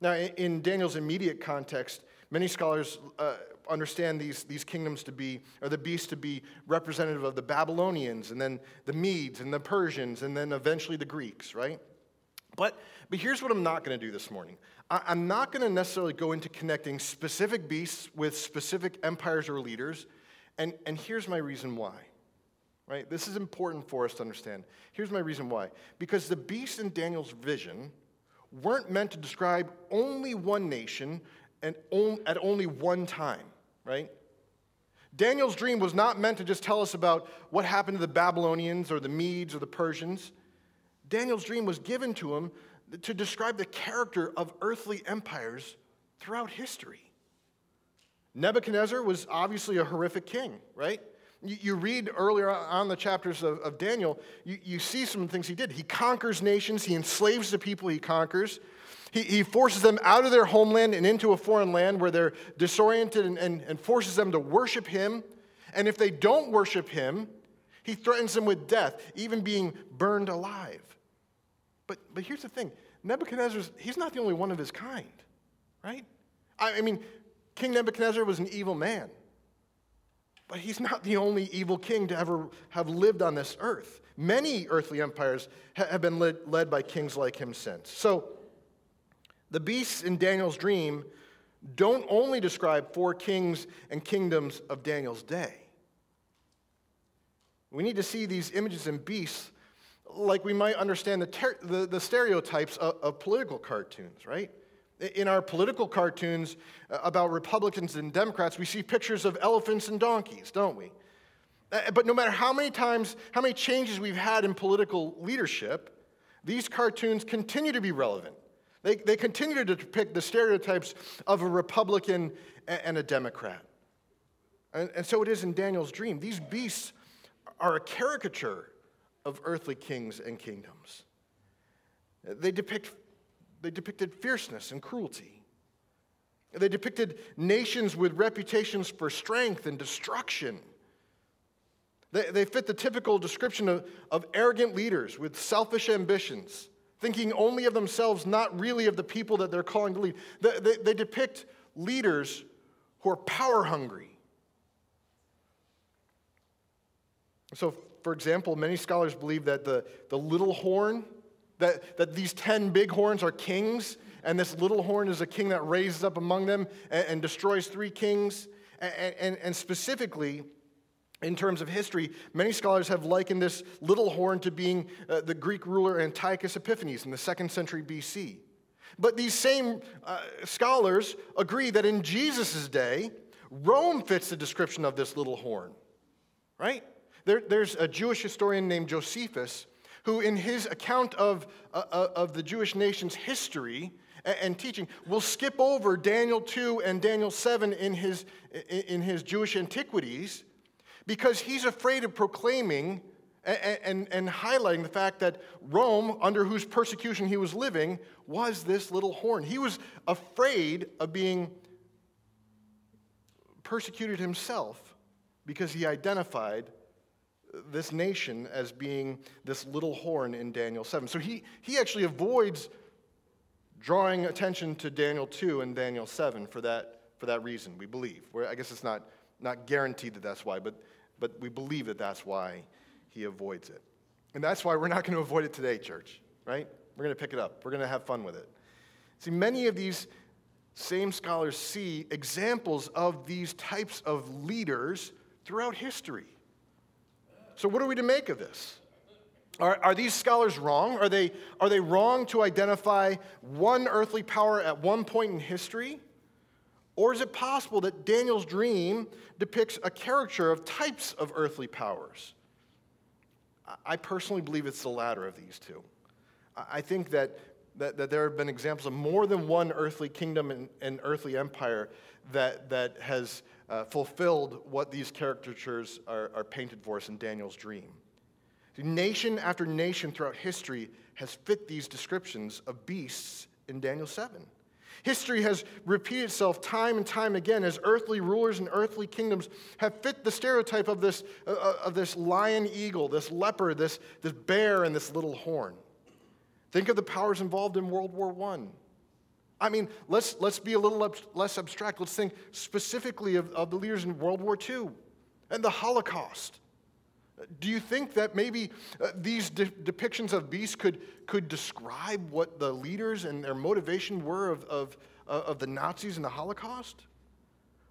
[SPEAKER 2] Now, in Daniel's immediate context, many scholars uh, understand these, these kingdoms to be, or the beast to be representative of the Babylonians, and then the Medes, and the Persians, and then eventually the Greeks, right? But, but here's what I'm not going to do this morning. I, I'm not going to necessarily go into connecting specific beasts with specific empires or leaders, and, and here's my reason why. Right? This is important for us to understand. Here's my reason why. Because the beasts in Daniel's vision weren't meant to describe only one nation and on, at only one time right? Daniel's dream was not meant to just tell us about what happened to the Babylonians or the Medes or the Persians. Daniel's dream was given to him to describe the character of earthly empires throughout history. Nebuchadnezzar was obviously a horrific king, right? You, read earlier on the chapters of, of Daniel, you, you see some things he did. He conquers nations, he enslaves the people he conquers. He, he forces them out of their homeland and into a foreign land where they're disoriented and, and, and forces them to worship him. And if they don't worship him, he threatens them with death, even being burned alive. But, but here's the thing Nebuchadnezzar, he's not the only one of his kind, right? I, I mean, King Nebuchadnezzar was an evil man. But he's not the only evil king to ever have lived on this earth. Many earthly empires have been led, led by kings like him since. So, the beasts in Daniel's dream don't only describe four kings and kingdoms of Daniel's day. We need to see these images and beasts like we might understand the, ter- the, the, stereotypes of, of political cartoons, right? In our political cartoons uh, about Republicans and Democrats, we see pictures of elephants and donkeys, don't we? Uh, but no matter how many times, how many changes we've had in political leadership, these cartoons continue to be relevant. They, they continue to depict the stereotypes of a Republican and a Democrat. And, and so it is in Daniel's dream. These beasts are a caricature of earthly kings and kingdoms. They, depict, they depicted fierceness and cruelty. They depicted nations with reputations for strength and destruction. They, they fit the typical description of, of arrogant leaders with selfish ambitions, thinking only of themselves, not really of the people that they're calling to lead. They, they, they depict leaders who are power hungry. So, for example, many scholars believe that the, the little horn, that, that these 10 big horns are kings, and this little horn is a king that raises up among them and, and destroys three kings. And, and, and specifically, in terms of history, many scholars have likened this little horn to being uh, the Greek ruler Antiochus Epiphanes in the second century BC. But these same uh, scholars agree that in Jesus' day, Rome fits the description of this little horn, right? There, there's a Jewish historian named Josephus who, in his account of, uh, uh of the Jewish nation's history, and teaching will skip over Daniel 2 and Daniel 7 in his, in his Jewish antiquities because he's afraid of proclaiming and, and, and, highlighting the fact that Rome, under whose persecution he was living, was this little horn. He was afraid of being persecuted himself because he identified this nation as being this little horn in Daniel 7. So he, he actually avoids drawing attention to Daniel 2 and Daniel 7 for that, for that reason, we believe. Where I guess it's not, not guaranteed that that's why, but, but we believe that that's why he avoids it. And that's why we're not going to avoid it today, church, right? We're going to pick it up. We're going to have fun with it. See, many of these same scholars see examples of these types of leaders throughout history. So, what are we to make of this? Are, are these scholars wrong? Are they, are they wrong to identify one earthly power at one point in history? Or is it possible that Daniel's dream depicts a caricature of types of earthly powers? I personally believe it's the latter of these two. I think that, that, that there have been examples of more than one earthly kingdom and, and earthly empire that, that has uh, fulfilled what these caricatures are, are painted for us in Daniel's dream. Nation after nation throughout history has fit these descriptions of beasts in Daniel 7. History has repeated itself time and time again as earthly rulers and earthly kingdoms have fit the stereotype of this, uh, uh of this lion eagle, this leopard, this, this bear, and this little horn. Think of the powers involved in World War I. I mean, let's, let's be a little ab- less abstract. Let's think specifically of, of the leaders in World War II and the Holocaust. Do you think that maybe uh, these de- depictions of beasts could, could describe what the leaders and their motivation were of, of, uh, of the Nazis and the Holocaust?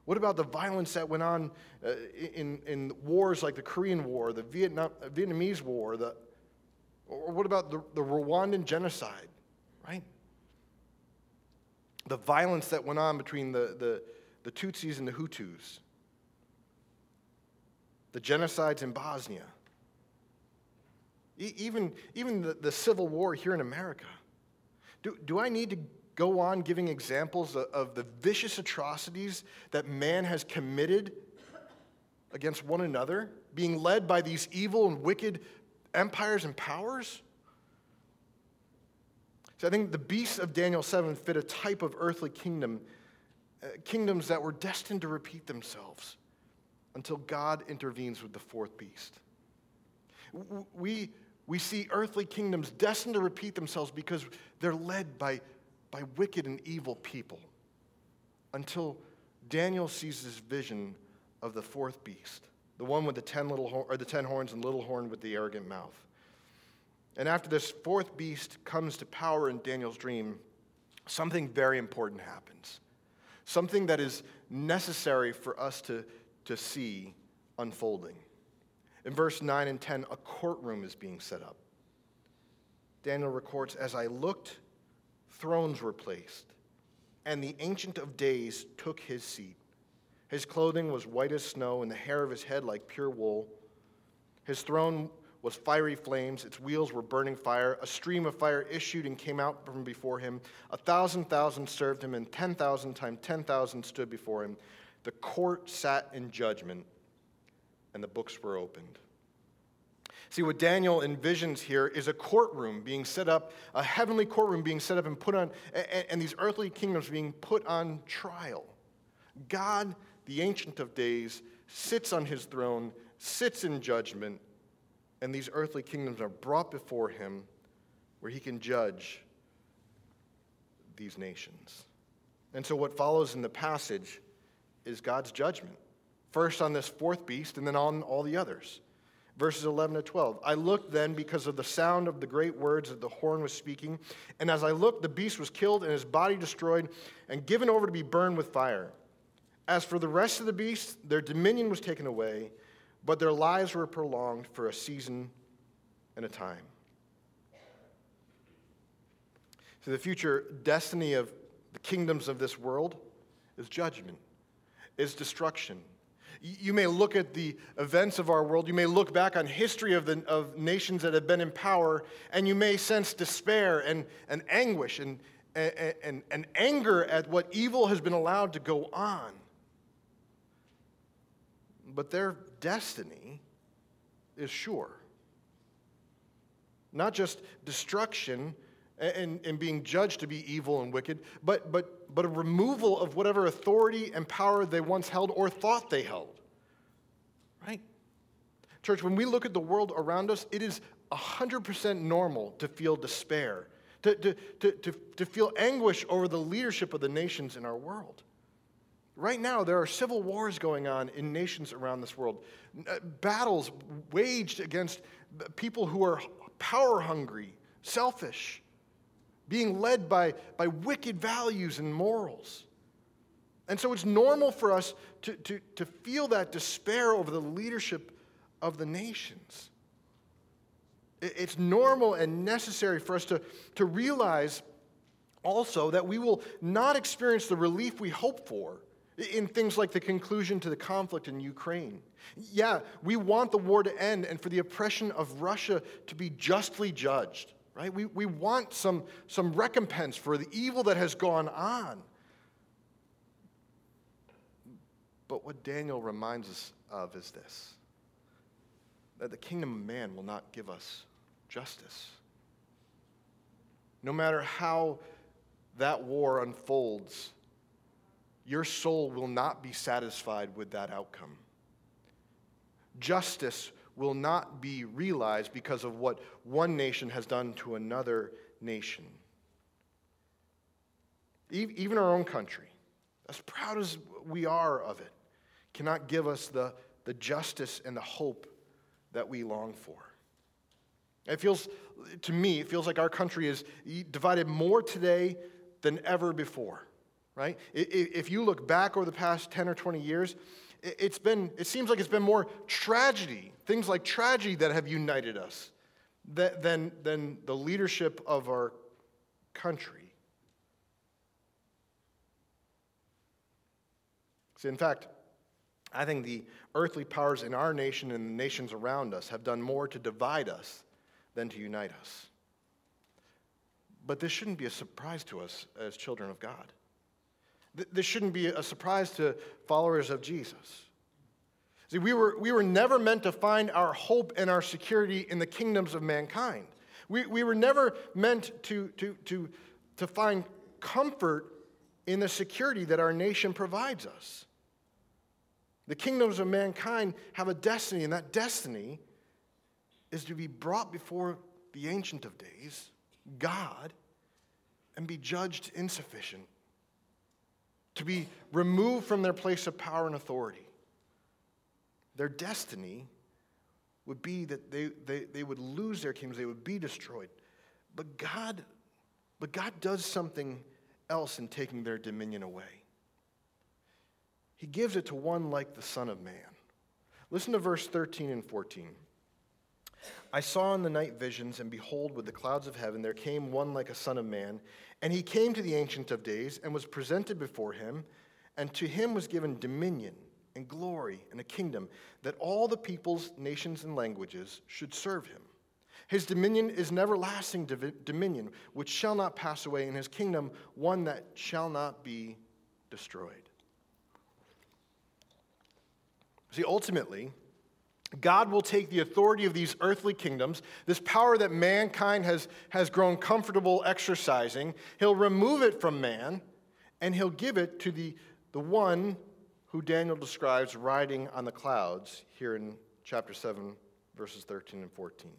[SPEAKER 2] What about the violence that went on uh, in, in wars like the Korean War, the Vietnam, Vietnamese War, the, or what about the, the Rwandan genocide, right? The violence that went on between the, the, the Tutsis and the Hutus the genocides in Bosnia, e- even, even the, the civil war here in America. Do, do I need to go on giving examples of, of the vicious atrocities that man has committed against one another, being led by these evil and wicked empires and powers? So I think the beasts of Daniel 7 fit a type of earthly kingdom, uh, kingdoms that were destined to repeat themselves until God intervenes with the fourth beast. We, we see earthly kingdoms destined to repeat themselves because they're led by, by wicked and evil people until Daniel sees this vision of the fourth beast, the one with the ten, little or the ten horns and little horn with the arrogant mouth. And after this fourth beast comes to power in Daniel's dream, something very important happens. Something that is necessary for us to, to see unfolding. In verse 9 and 10, a courtroom is being set up. Daniel records As I looked, thrones were placed, and the Ancient of Days took his seat. His clothing was white as snow, and the hair of his head like pure wool. His throne was fiery flames, its wheels were burning fire. A stream of fire issued and came out from before him. A thousand thousand served him, and ten thousand times ten thousand stood before him. The court sat in judgment, and the books were opened. See, what Daniel envisions here is a courtroom being set up, a heavenly courtroom being set up and put on, and, these earthly kingdoms being put on trial. God, the Ancient of Days, sits on his throne sits in judgment, and these earthly kingdoms are brought before him where he can judge these nations. And so, what follows in the passage is God's judgment. First on this fourth beast, and then on all the others. Verses 11 to 12. I looked then because of the sound of the great words that the horn was speaking. And as I looked, the beast was killed and his body destroyed and given over to be burned with fire. As for the rest of the beasts, their dominion was taken away, but their lives were prolonged for a season and a time. So the future destiny of the kingdoms of this world is judgment, is destruction. You may look at the events of our world, you may look back on history of, the, of nations that have been in power, and you may sense despair and, and anguish and, and, and, and anger at what evil has been allowed to go on. But their destiny is sure. Not just destruction, and, and being judged to be evil and wicked, but, but, but a removal of whatever authority and power they once held or thought they held. Right? Church, when we look at the world around us, it is 100% normal to feel despair, to, to, to, to, to feel anguish over the leadership of the nations in our world. Right now, there are civil wars going on in nations around this world, uh, battles waged against people who are power hungry, selfish being led by, by wicked values and morals. And so it's normal for us to, to, to feel that despair over the leadership of the nations. It's normal and necessary for us to, to realize also that we will not experience the relief we hope for in things like the conclusion to the conflict in Ukraine. Yeah, we want the war to end and for the oppression of Russia to be justly judged right? We, we want some, some recompense for the evil that has gone on. But what Daniel reminds us of is this that the kingdom of man will not give us justice. No matter how that war unfolds, your soul will not be satisfied with that outcome. Justice will not be realized because of what one nation has done to another nation. Even our own country, as proud as we are of it, cannot give us the, the justice and the hope that we long for. It feels, to me, it feels like our country is divided more today than ever before, right? If you look back over the past 10 or 20 years, it's been, it seems like it's been more tragedy, things like tragedy that have united us than, than the leadership of our country. See, in fact, I think the earthly powers in our nation and the nations around us have done more to divide us than to unite us. But this shouldn't be a surprise to us as children of God. This shouldn't be a surprise to followers of Jesus. See, we were, we were never meant to find our hope and our security in the kingdoms of mankind. We, we were never meant to, to, to, to find comfort in the security that our nation provides us. The kingdoms of mankind have a destiny, and that destiny is to be brought before the Ancient of Days, God, and be judged insufficient to be removed from their place of power and authority. Their destiny would be that they, they, they would lose their kingdoms, they would be destroyed. But God, but God does something else in taking their dominion away. He gives it to one like the Son of Man. Listen to verse 13 and 14. I saw in the night visions, and behold, with the clouds of heaven, there came one like a Son of Man. And he came to the Ancient of Days and was presented before him, and to him was given dominion and glory and a kingdom that all the peoples, nations, and languages should serve him. His dominion is an everlasting dominion which shall not pass away, and his kingdom one that shall not be destroyed. See, ultimately, God will take the authority of these earthly kingdoms, this power that mankind has, has grown comfortable exercising, he'll remove it from man and he'll give it to the, the one who Daniel describes riding on the clouds here in chapter 7, verses 13 and 14.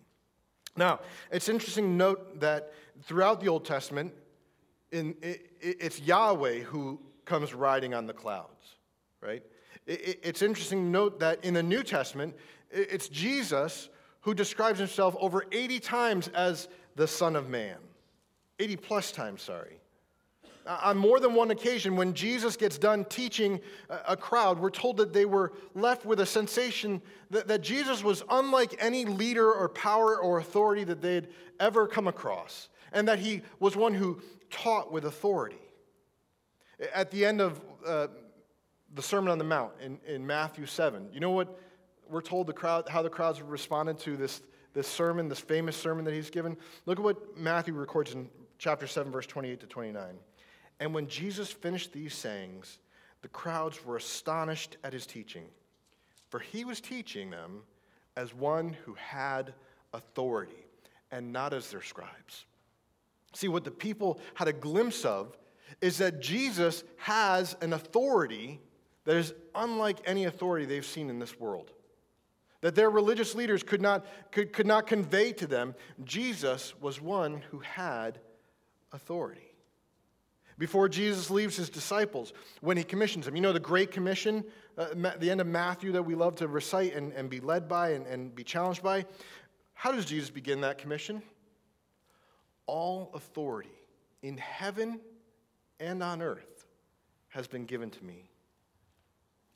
[SPEAKER 2] Now, it's interesting to note that throughout the Old Testament, in, it, it's Yahweh who comes riding on the clouds, right? It's interesting to note that in the New Testament, it's Jesus who describes himself over 80 times as the Son of Man. 80 plus times, sorry. On more than one occasion, when Jesus gets done teaching a crowd, we're told that they were left with a sensation that, that Jesus was unlike any leader or power or authority that they'd ever come across, and that he was one who taught with authority. At the end of uh, the Sermon on the Mount in, in Matthew 7, you know what we're told the crowd, how the crowds responded to this, this sermon, this famous sermon that he's given? Look at what Matthew records in chapter 7, verse 28 to 29. And when Jesus finished these sayings, the crowds were astonished at his teaching, for he was teaching them as one who had authority and not as their scribes. See, what the people had a glimpse of is that Jesus has an authority that is unlike any authority they've seen in this world. That their religious leaders could not, could, could not convey to them. Jesus was one who had authority before Jesus leaves his disciples when he commissions them. You know, the Great Commission, uh, the end of Matthew that we love to recite and, and be led by and, and be challenged by. How does Jesus begin that commission? All authority in heaven and on earth has been given to me.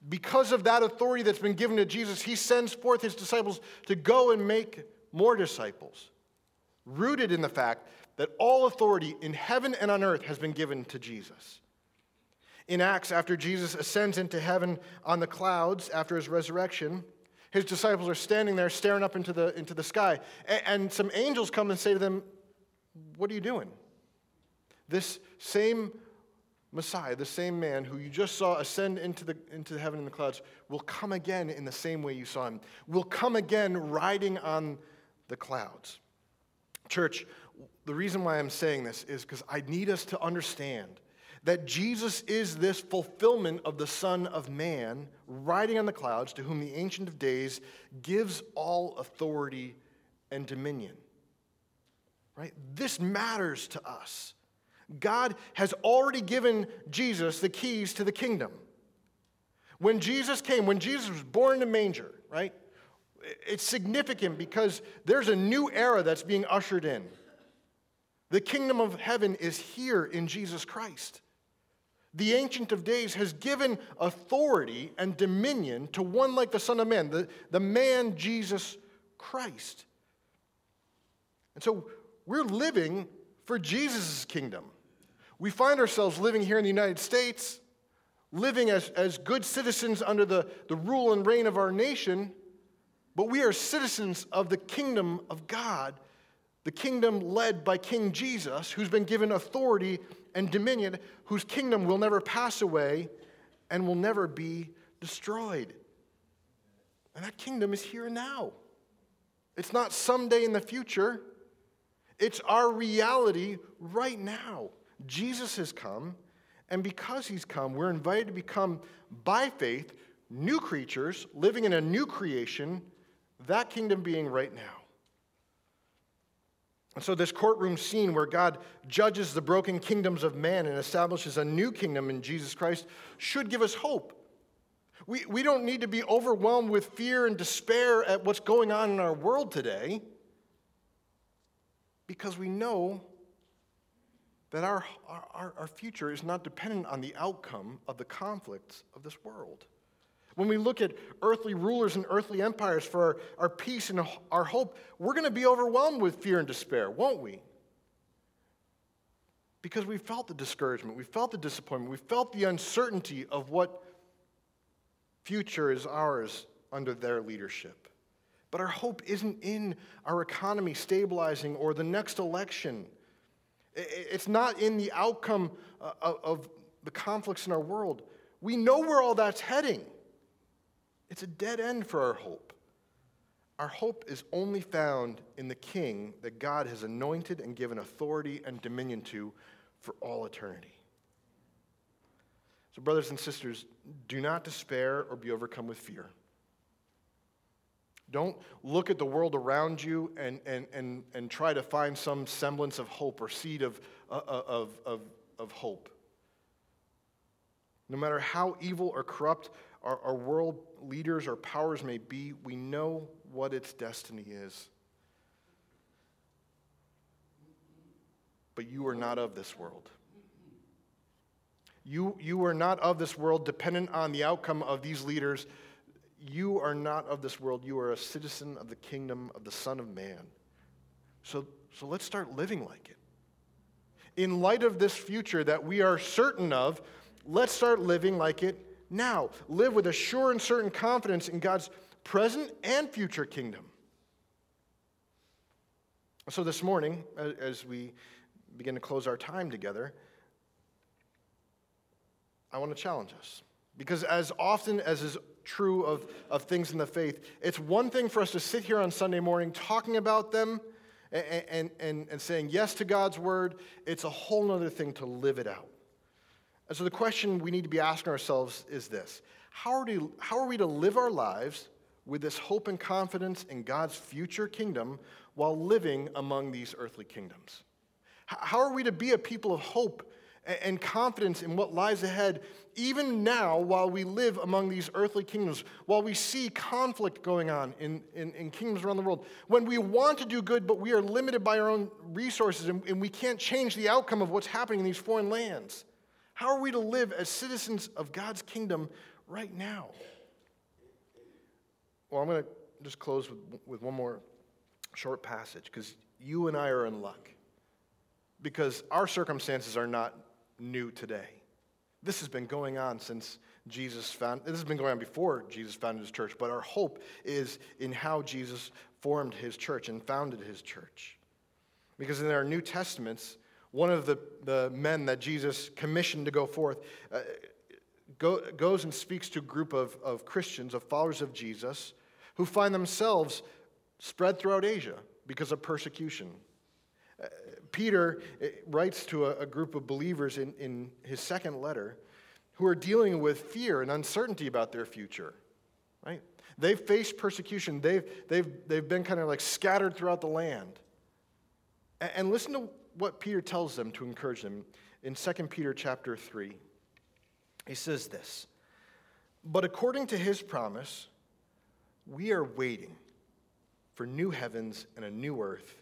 [SPEAKER 2] Because of that authority that's been given to Jesus, he sends forth his disciples to go and make more disciples, rooted in the fact that all authority in heaven and on earth has been given to Jesus. In Acts, after Jesus ascends into heaven on the clouds after his resurrection, his disciples are standing there staring up into the, into the sky. And, and some angels come and say to them, What are you doing? This same Messiah, the same man who you just saw ascend into, the, into heaven in the clouds, will come again in the same way you saw him, will come again riding on the clouds. Church, the reason why I'm saying this is because I need us to understand that Jesus is this fulfillment of the Son of Man riding on the clouds, to whom the Ancient of Days gives all authority and dominion. Right? This matters to us. God has already given Jesus the keys to the kingdom. When Jesus came, when Jesus was born in a manger, right? It's significant because there's a new era that's being ushered in. The kingdom of heaven is here in Jesus Christ. The Ancient of Days has given authority and dominion to one like the Son of Man, the, the man Jesus Christ. And so we're living for Jesus' kingdom. We find ourselves living here in the United States, living as, as good citizens under the, the rule and reign of our nation, but we are citizens of the kingdom of God the kingdom led by King Jesus, who's been given authority and dominion, whose kingdom will never pass away and will never be destroyed. And that kingdom is here now. It's not someday in the future, it's our reality right now. Jesus has come, and because he's come, we're invited to become, by faith, new creatures living in a new creation, that kingdom being right now. And so, this courtroom scene where God judges the broken kingdoms of man and establishes a new kingdom in Jesus Christ should give us hope. We, we don't need to be overwhelmed with fear and despair at what's going on in our world today because we know that our, our, our future is not dependent on the outcome of the conflicts of this world. When we look at earthly rulers and earthly empires for our, our peace and our hope, we're going to be overwhelmed with fear and despair, won't we? Because we felt the discouragement, we felt the disappointment, we felt the uncertainty of what future is ours under their leadership. But our hope isn't in our economy stabilizing or the next election. It's not in the outcome uh, of the conflicts in our world. We know where all that's heading. It's a dead end for our hope. Our hope is only found in the King that God has anointed and given authority and dominion to for all eternity. So, brothers and sisters, do not despair or be overcome with fear. Don't look at the world around you and, and, and, and try to find some semblance of hope or seed of, uh, uh, of, of, of hope. No matter how evil or corrupt our, our world leaders or powers may be, we know what its destiny is. But you are not of this world. You, you are not of this world, dependent on the outcome of these leaders. You are not of this world. You are a citizen of the kingdom of the Son of Man. So, so let's start living like it. In light of this future that we are certain of, let's start living like it now. Live with a sure and certain confidence in God's present and future kingdom. So, this morning, as we begin to close our time together, I want to challenge us. Because, as often as is true of, of things in the faith, it's one thing for us to sit here on Sunday morning talking about them and, and, and, and saying yes to God's word. It's a whole other thing to live it out. And so, the question we need to be asking ourselves is this How are, we, how are we to live our lives with this hope and confidence in God's future kingdom while living among these earthly kingdoms? How are we to be a people of hope and confidence in what lies ahead, even now while we live among these earthly kingdoms, while we see conflict going on in, in, in kingdoms around the world, when we want to do good, but we are limited by our own resources and, and we can't change the outcome of what's happening in these foreign lands? How are we to live as citizens of God's kingdom right now? Well, I'm going to just close with, with one more short passage because you and I are in luck. Because our circumstances are not new today. This has been going on since Jesus found, this has been going on before Jesus founded his church, but our hope is in how Jesus formed his church and founded his church. Because in our New Testaments, one of the, the men that Jesus commissioned to go forth uh, go, goes and speaks to a group of, of Christians, of followers of Jesus, who find themselves spread throughout Asia because of persecution. Peter eh, writes to a, a group of believers in, in his second letter who are dealing with fear and uncertainty about their future, right? They've faced persecution, they've, they've, they've been kind of like scattered throughout the land. And, and listen to what Peter tells them to encourage them in 2 Peter chapter 3. He says this But according to his promise, we are waiting for new heavens and a new earth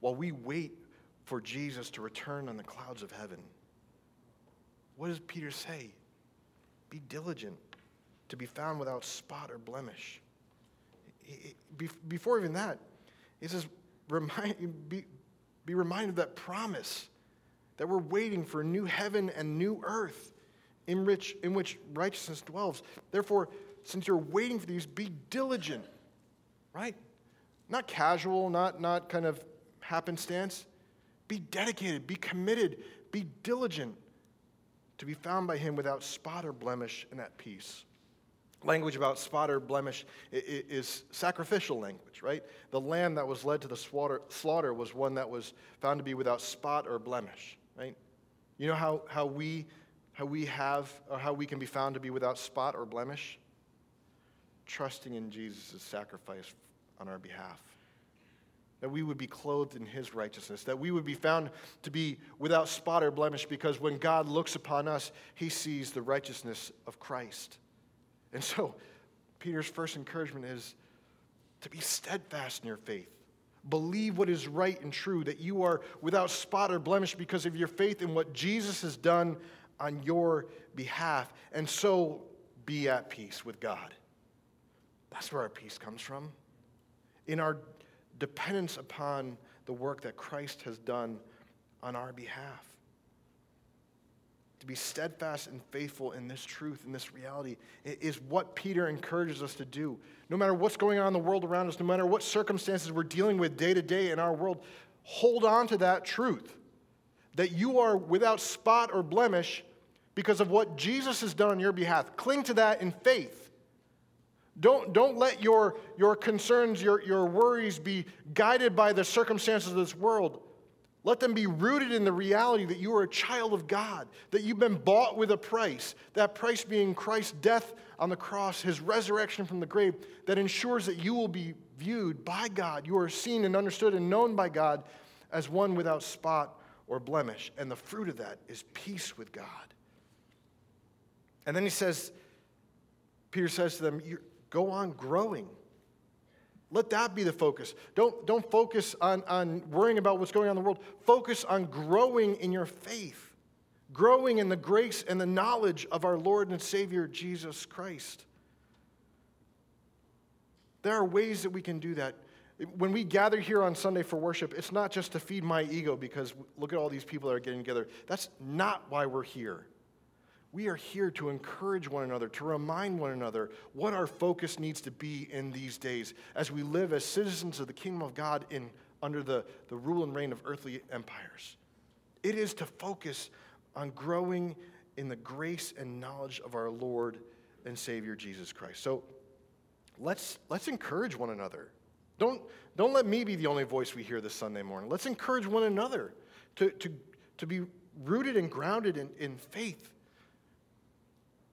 [SPEAKER 2] while we wait for Jesus to return on the clouds of heaven. What does Peter say? Be diligent to be found without spot or blemish. Before even that, he says, remind, be, be reminded of that promise that we're waiting for a new heaven and new earth in which, in which righteousness dwells. Therefore, since you're waiting for these, be diligent, right? Not casual, not, not kind of happenstance. Be dedicated, be committed, be diligent to be found by him without spot or blemish and at peace. Language about spot or blemish is sacrificial language, right? The lamb that was led to the slaughter was one that was found to be without spot or blemish, right? You know how, how, we, how we have, or how we can be found to be without spot or blemish? Trusting in Jesus' sacrifice on our behalf that we would be clothed in his righteousness, that we would be found to be without spot or blemish, because when God looks upon us, he sees the righteousness of Christ. And so, Peter's first encouragement is to be steadfast in your faith, Believe what is right and true, that you are without spot or blemish because of your faith in what Jesus has done on your behalf. And so be at peace with God. That's where our peace comes from. In our dependence upon the work that Christ has done on our behalf. To be steadfast and faithful in this truth, in this reality, is what Peter encourages us to do. No matter what's going on in the world around us, no matter what circumstances we're dealing with day to day in our world, hold on to that truth that you are without spot or blemish because of what Jesus has done on your behalf. Cling to that in faith. Don't, don't let your, your concerns, your, your worries be guided by the circumstances of this world. Let them be rooted in the reality that you are a child of God, that you've been bought with a price, that price being Christ's death on the cross, his resurrection from the grave, that ensures that you will be viewed by God. You are seen and understood and known by God as one without spot or blemish. And the fruit of that is peace with God. And then he says, Peter says to them, Go on growing let that be the focus. Don't, don't focus on, on worrying about what's going on in the world. Focus on growing in your faith, growing in the grace and the knowledge of our Lord and Savior, Jesus Christ. There are ways that we can do that. When we gather here on Sunday for worship, it's not just to feed my ego because look at all these people that are getting together. That's not why we're here. We are here to encourage one another, to remind one another what our focus needs to be in these days as we live as citizens of the kingdom of God in, under the, the rule and reign of earthly empires. It is to focus on growing in the grace and knowledge of our Lord and Savior Jesus Christ. So let's, let's encourage one another. Don't, don't let me be the only voice we hear this Sunday morning. Let's encourage one another to, to, to be rooted and grounded in, in faith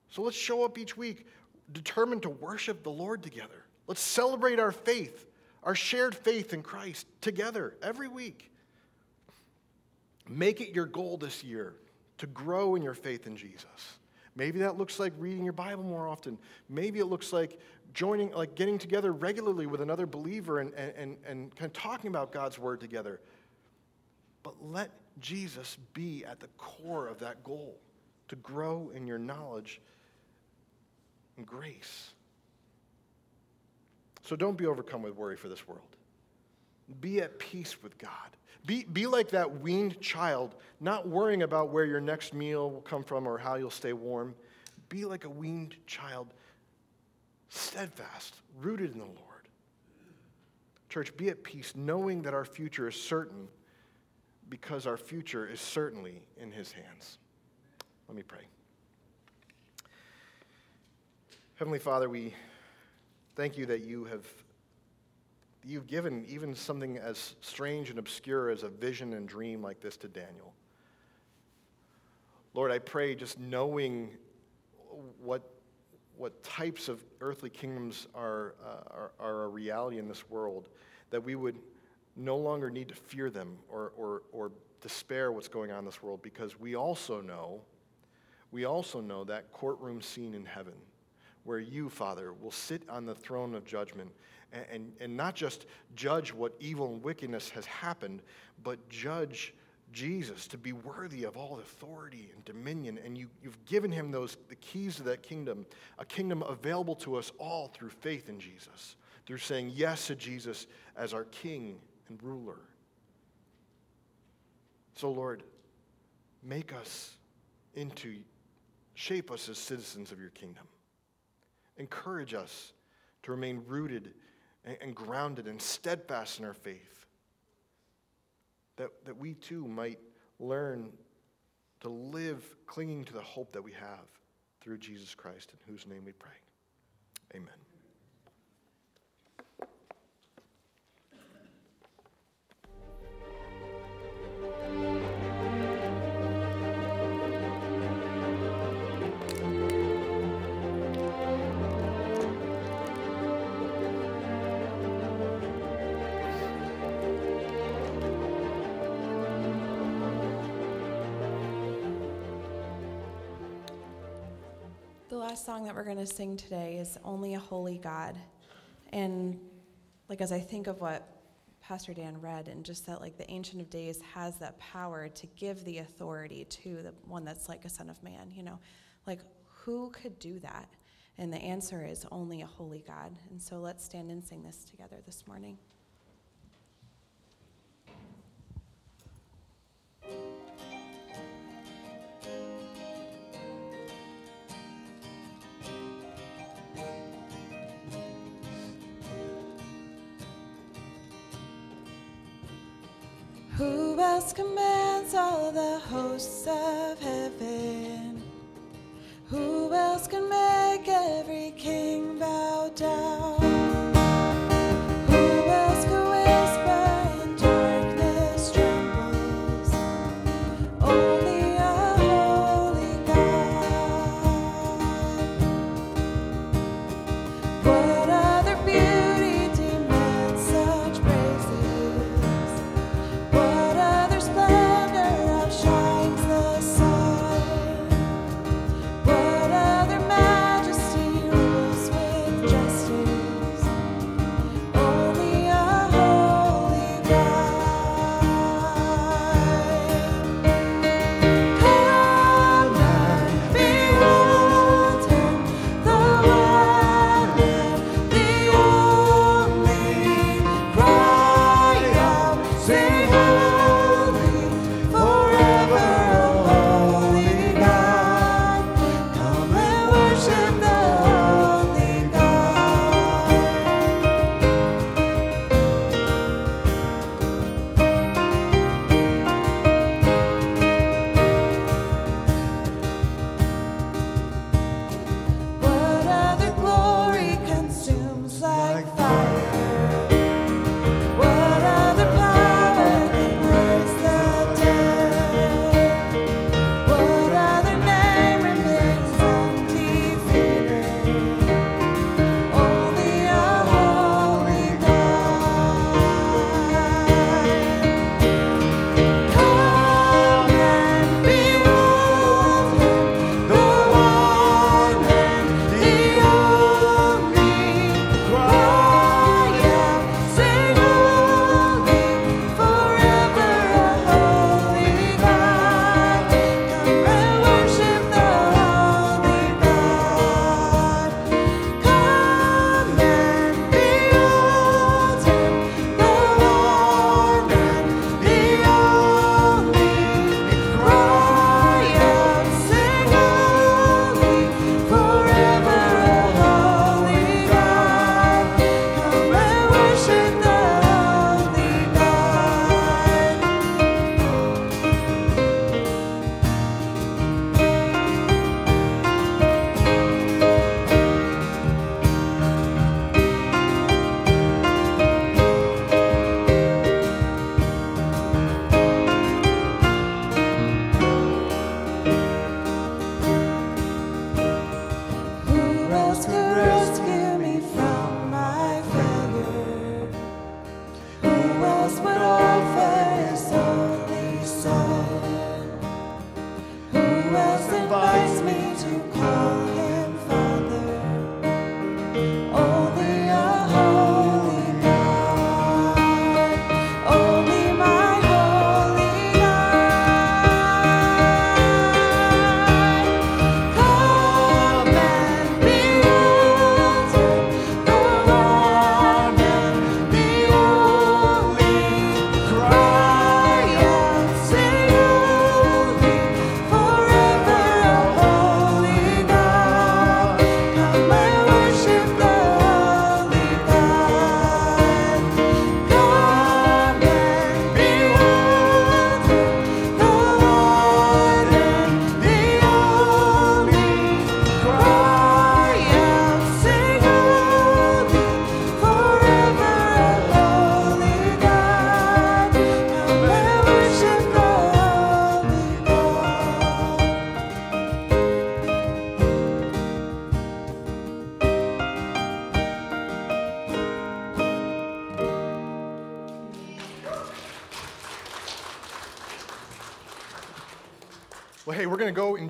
[SPEAKER 2] so let's show up each week determined to worship the Lord together. Let's celebrate our faith, our shared faith in Christ together every week. Make it your goal this year to grow in your faith in Jesus. Maybe that looks like reading your Bible more often. Maybe it looks like joining, like getting together regularly with another believer and, and, and kind of talking about God's word together. But let Jesus be at the core of that goal to grow in your knowledge and grace. So don't be overcome with worry for this world. Be at peace with God. Be, be like that weaned child, not worrying about where your next meal will come from or how you'll stay warm. Be like a weaned child, steadfast, rooted in the Lord. Church, be at peace, knowing that our future is certain because our future is certainly in His hands. Let me pray. Heavenly Father, we thank you that you have you've given even something as strange and obscure as a vision and dream like this to Daniel. Lord, I pray just knowing what, what types of earthly kingdoms are, uh, are, are, a reality in this world, that we would no longer need to fear them or, or, or despair what's going on in this world because we also know, we also know that courtroom scene in heaven where you, Father, will sit on the throne of judgment and, and, and not just judge what evil and wickedness has happened, but judge Jesus to be worthy of all authority and dominion. And you, you've given him those the keys to that kingdom, a kingdom available to us all through faith in Jesus, through saying yes to Jesus as our king and ruler. So, Lord, make us into, shape us as citizens of your kingdom. Encourage us to remain rooted and grounded and steadfast in our faith. That, that we too might learn to live clinging to the hope that we have through Jesus Christ, in whose name we pray. Amen.
[SPEAKER 1] last song that we're going to sing today is Only a Holy God. And like as I think of what Pastor Dan read and just that like the ancient of days has that power to give the authority to the one that's like a son of man, you know. Like who could do that? And the answer is only a holy God. And so let's stand and sing this together this morning. Who else commands all the hosts of heaven? Who else can make every king bow down?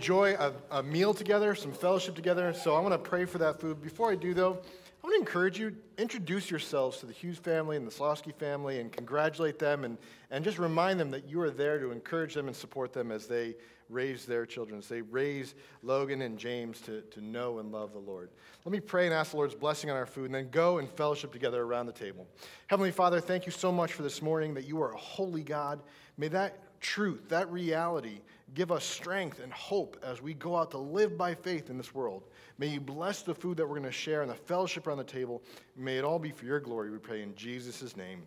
[SPEAKER 2] enjoy a, a meal together, some fellowship together. So I want to pray for that food. Before I do, though, I want to encourage you, introduce yourselves to the Hughes family and the Slosky family and congratulate them and, and just remind them that you are there to encourage them and support them as they raise their children, as they raise Logan and James to, to know and love the Lord. Let me pray and ask the Lord's blessing on our food and then go and fellowship together around the table. Heavenly Father, thank you so much for this morning that you are a holy God. May that truth, that reality, give us strength and hope as we go out to live by faith in this world. May you bless the food that we're going to share and the fellowship around the table. May it all be for your glory, we pray in Jesus' name.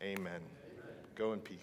[SPEAKER 2] Amen. Amen. Go in peace.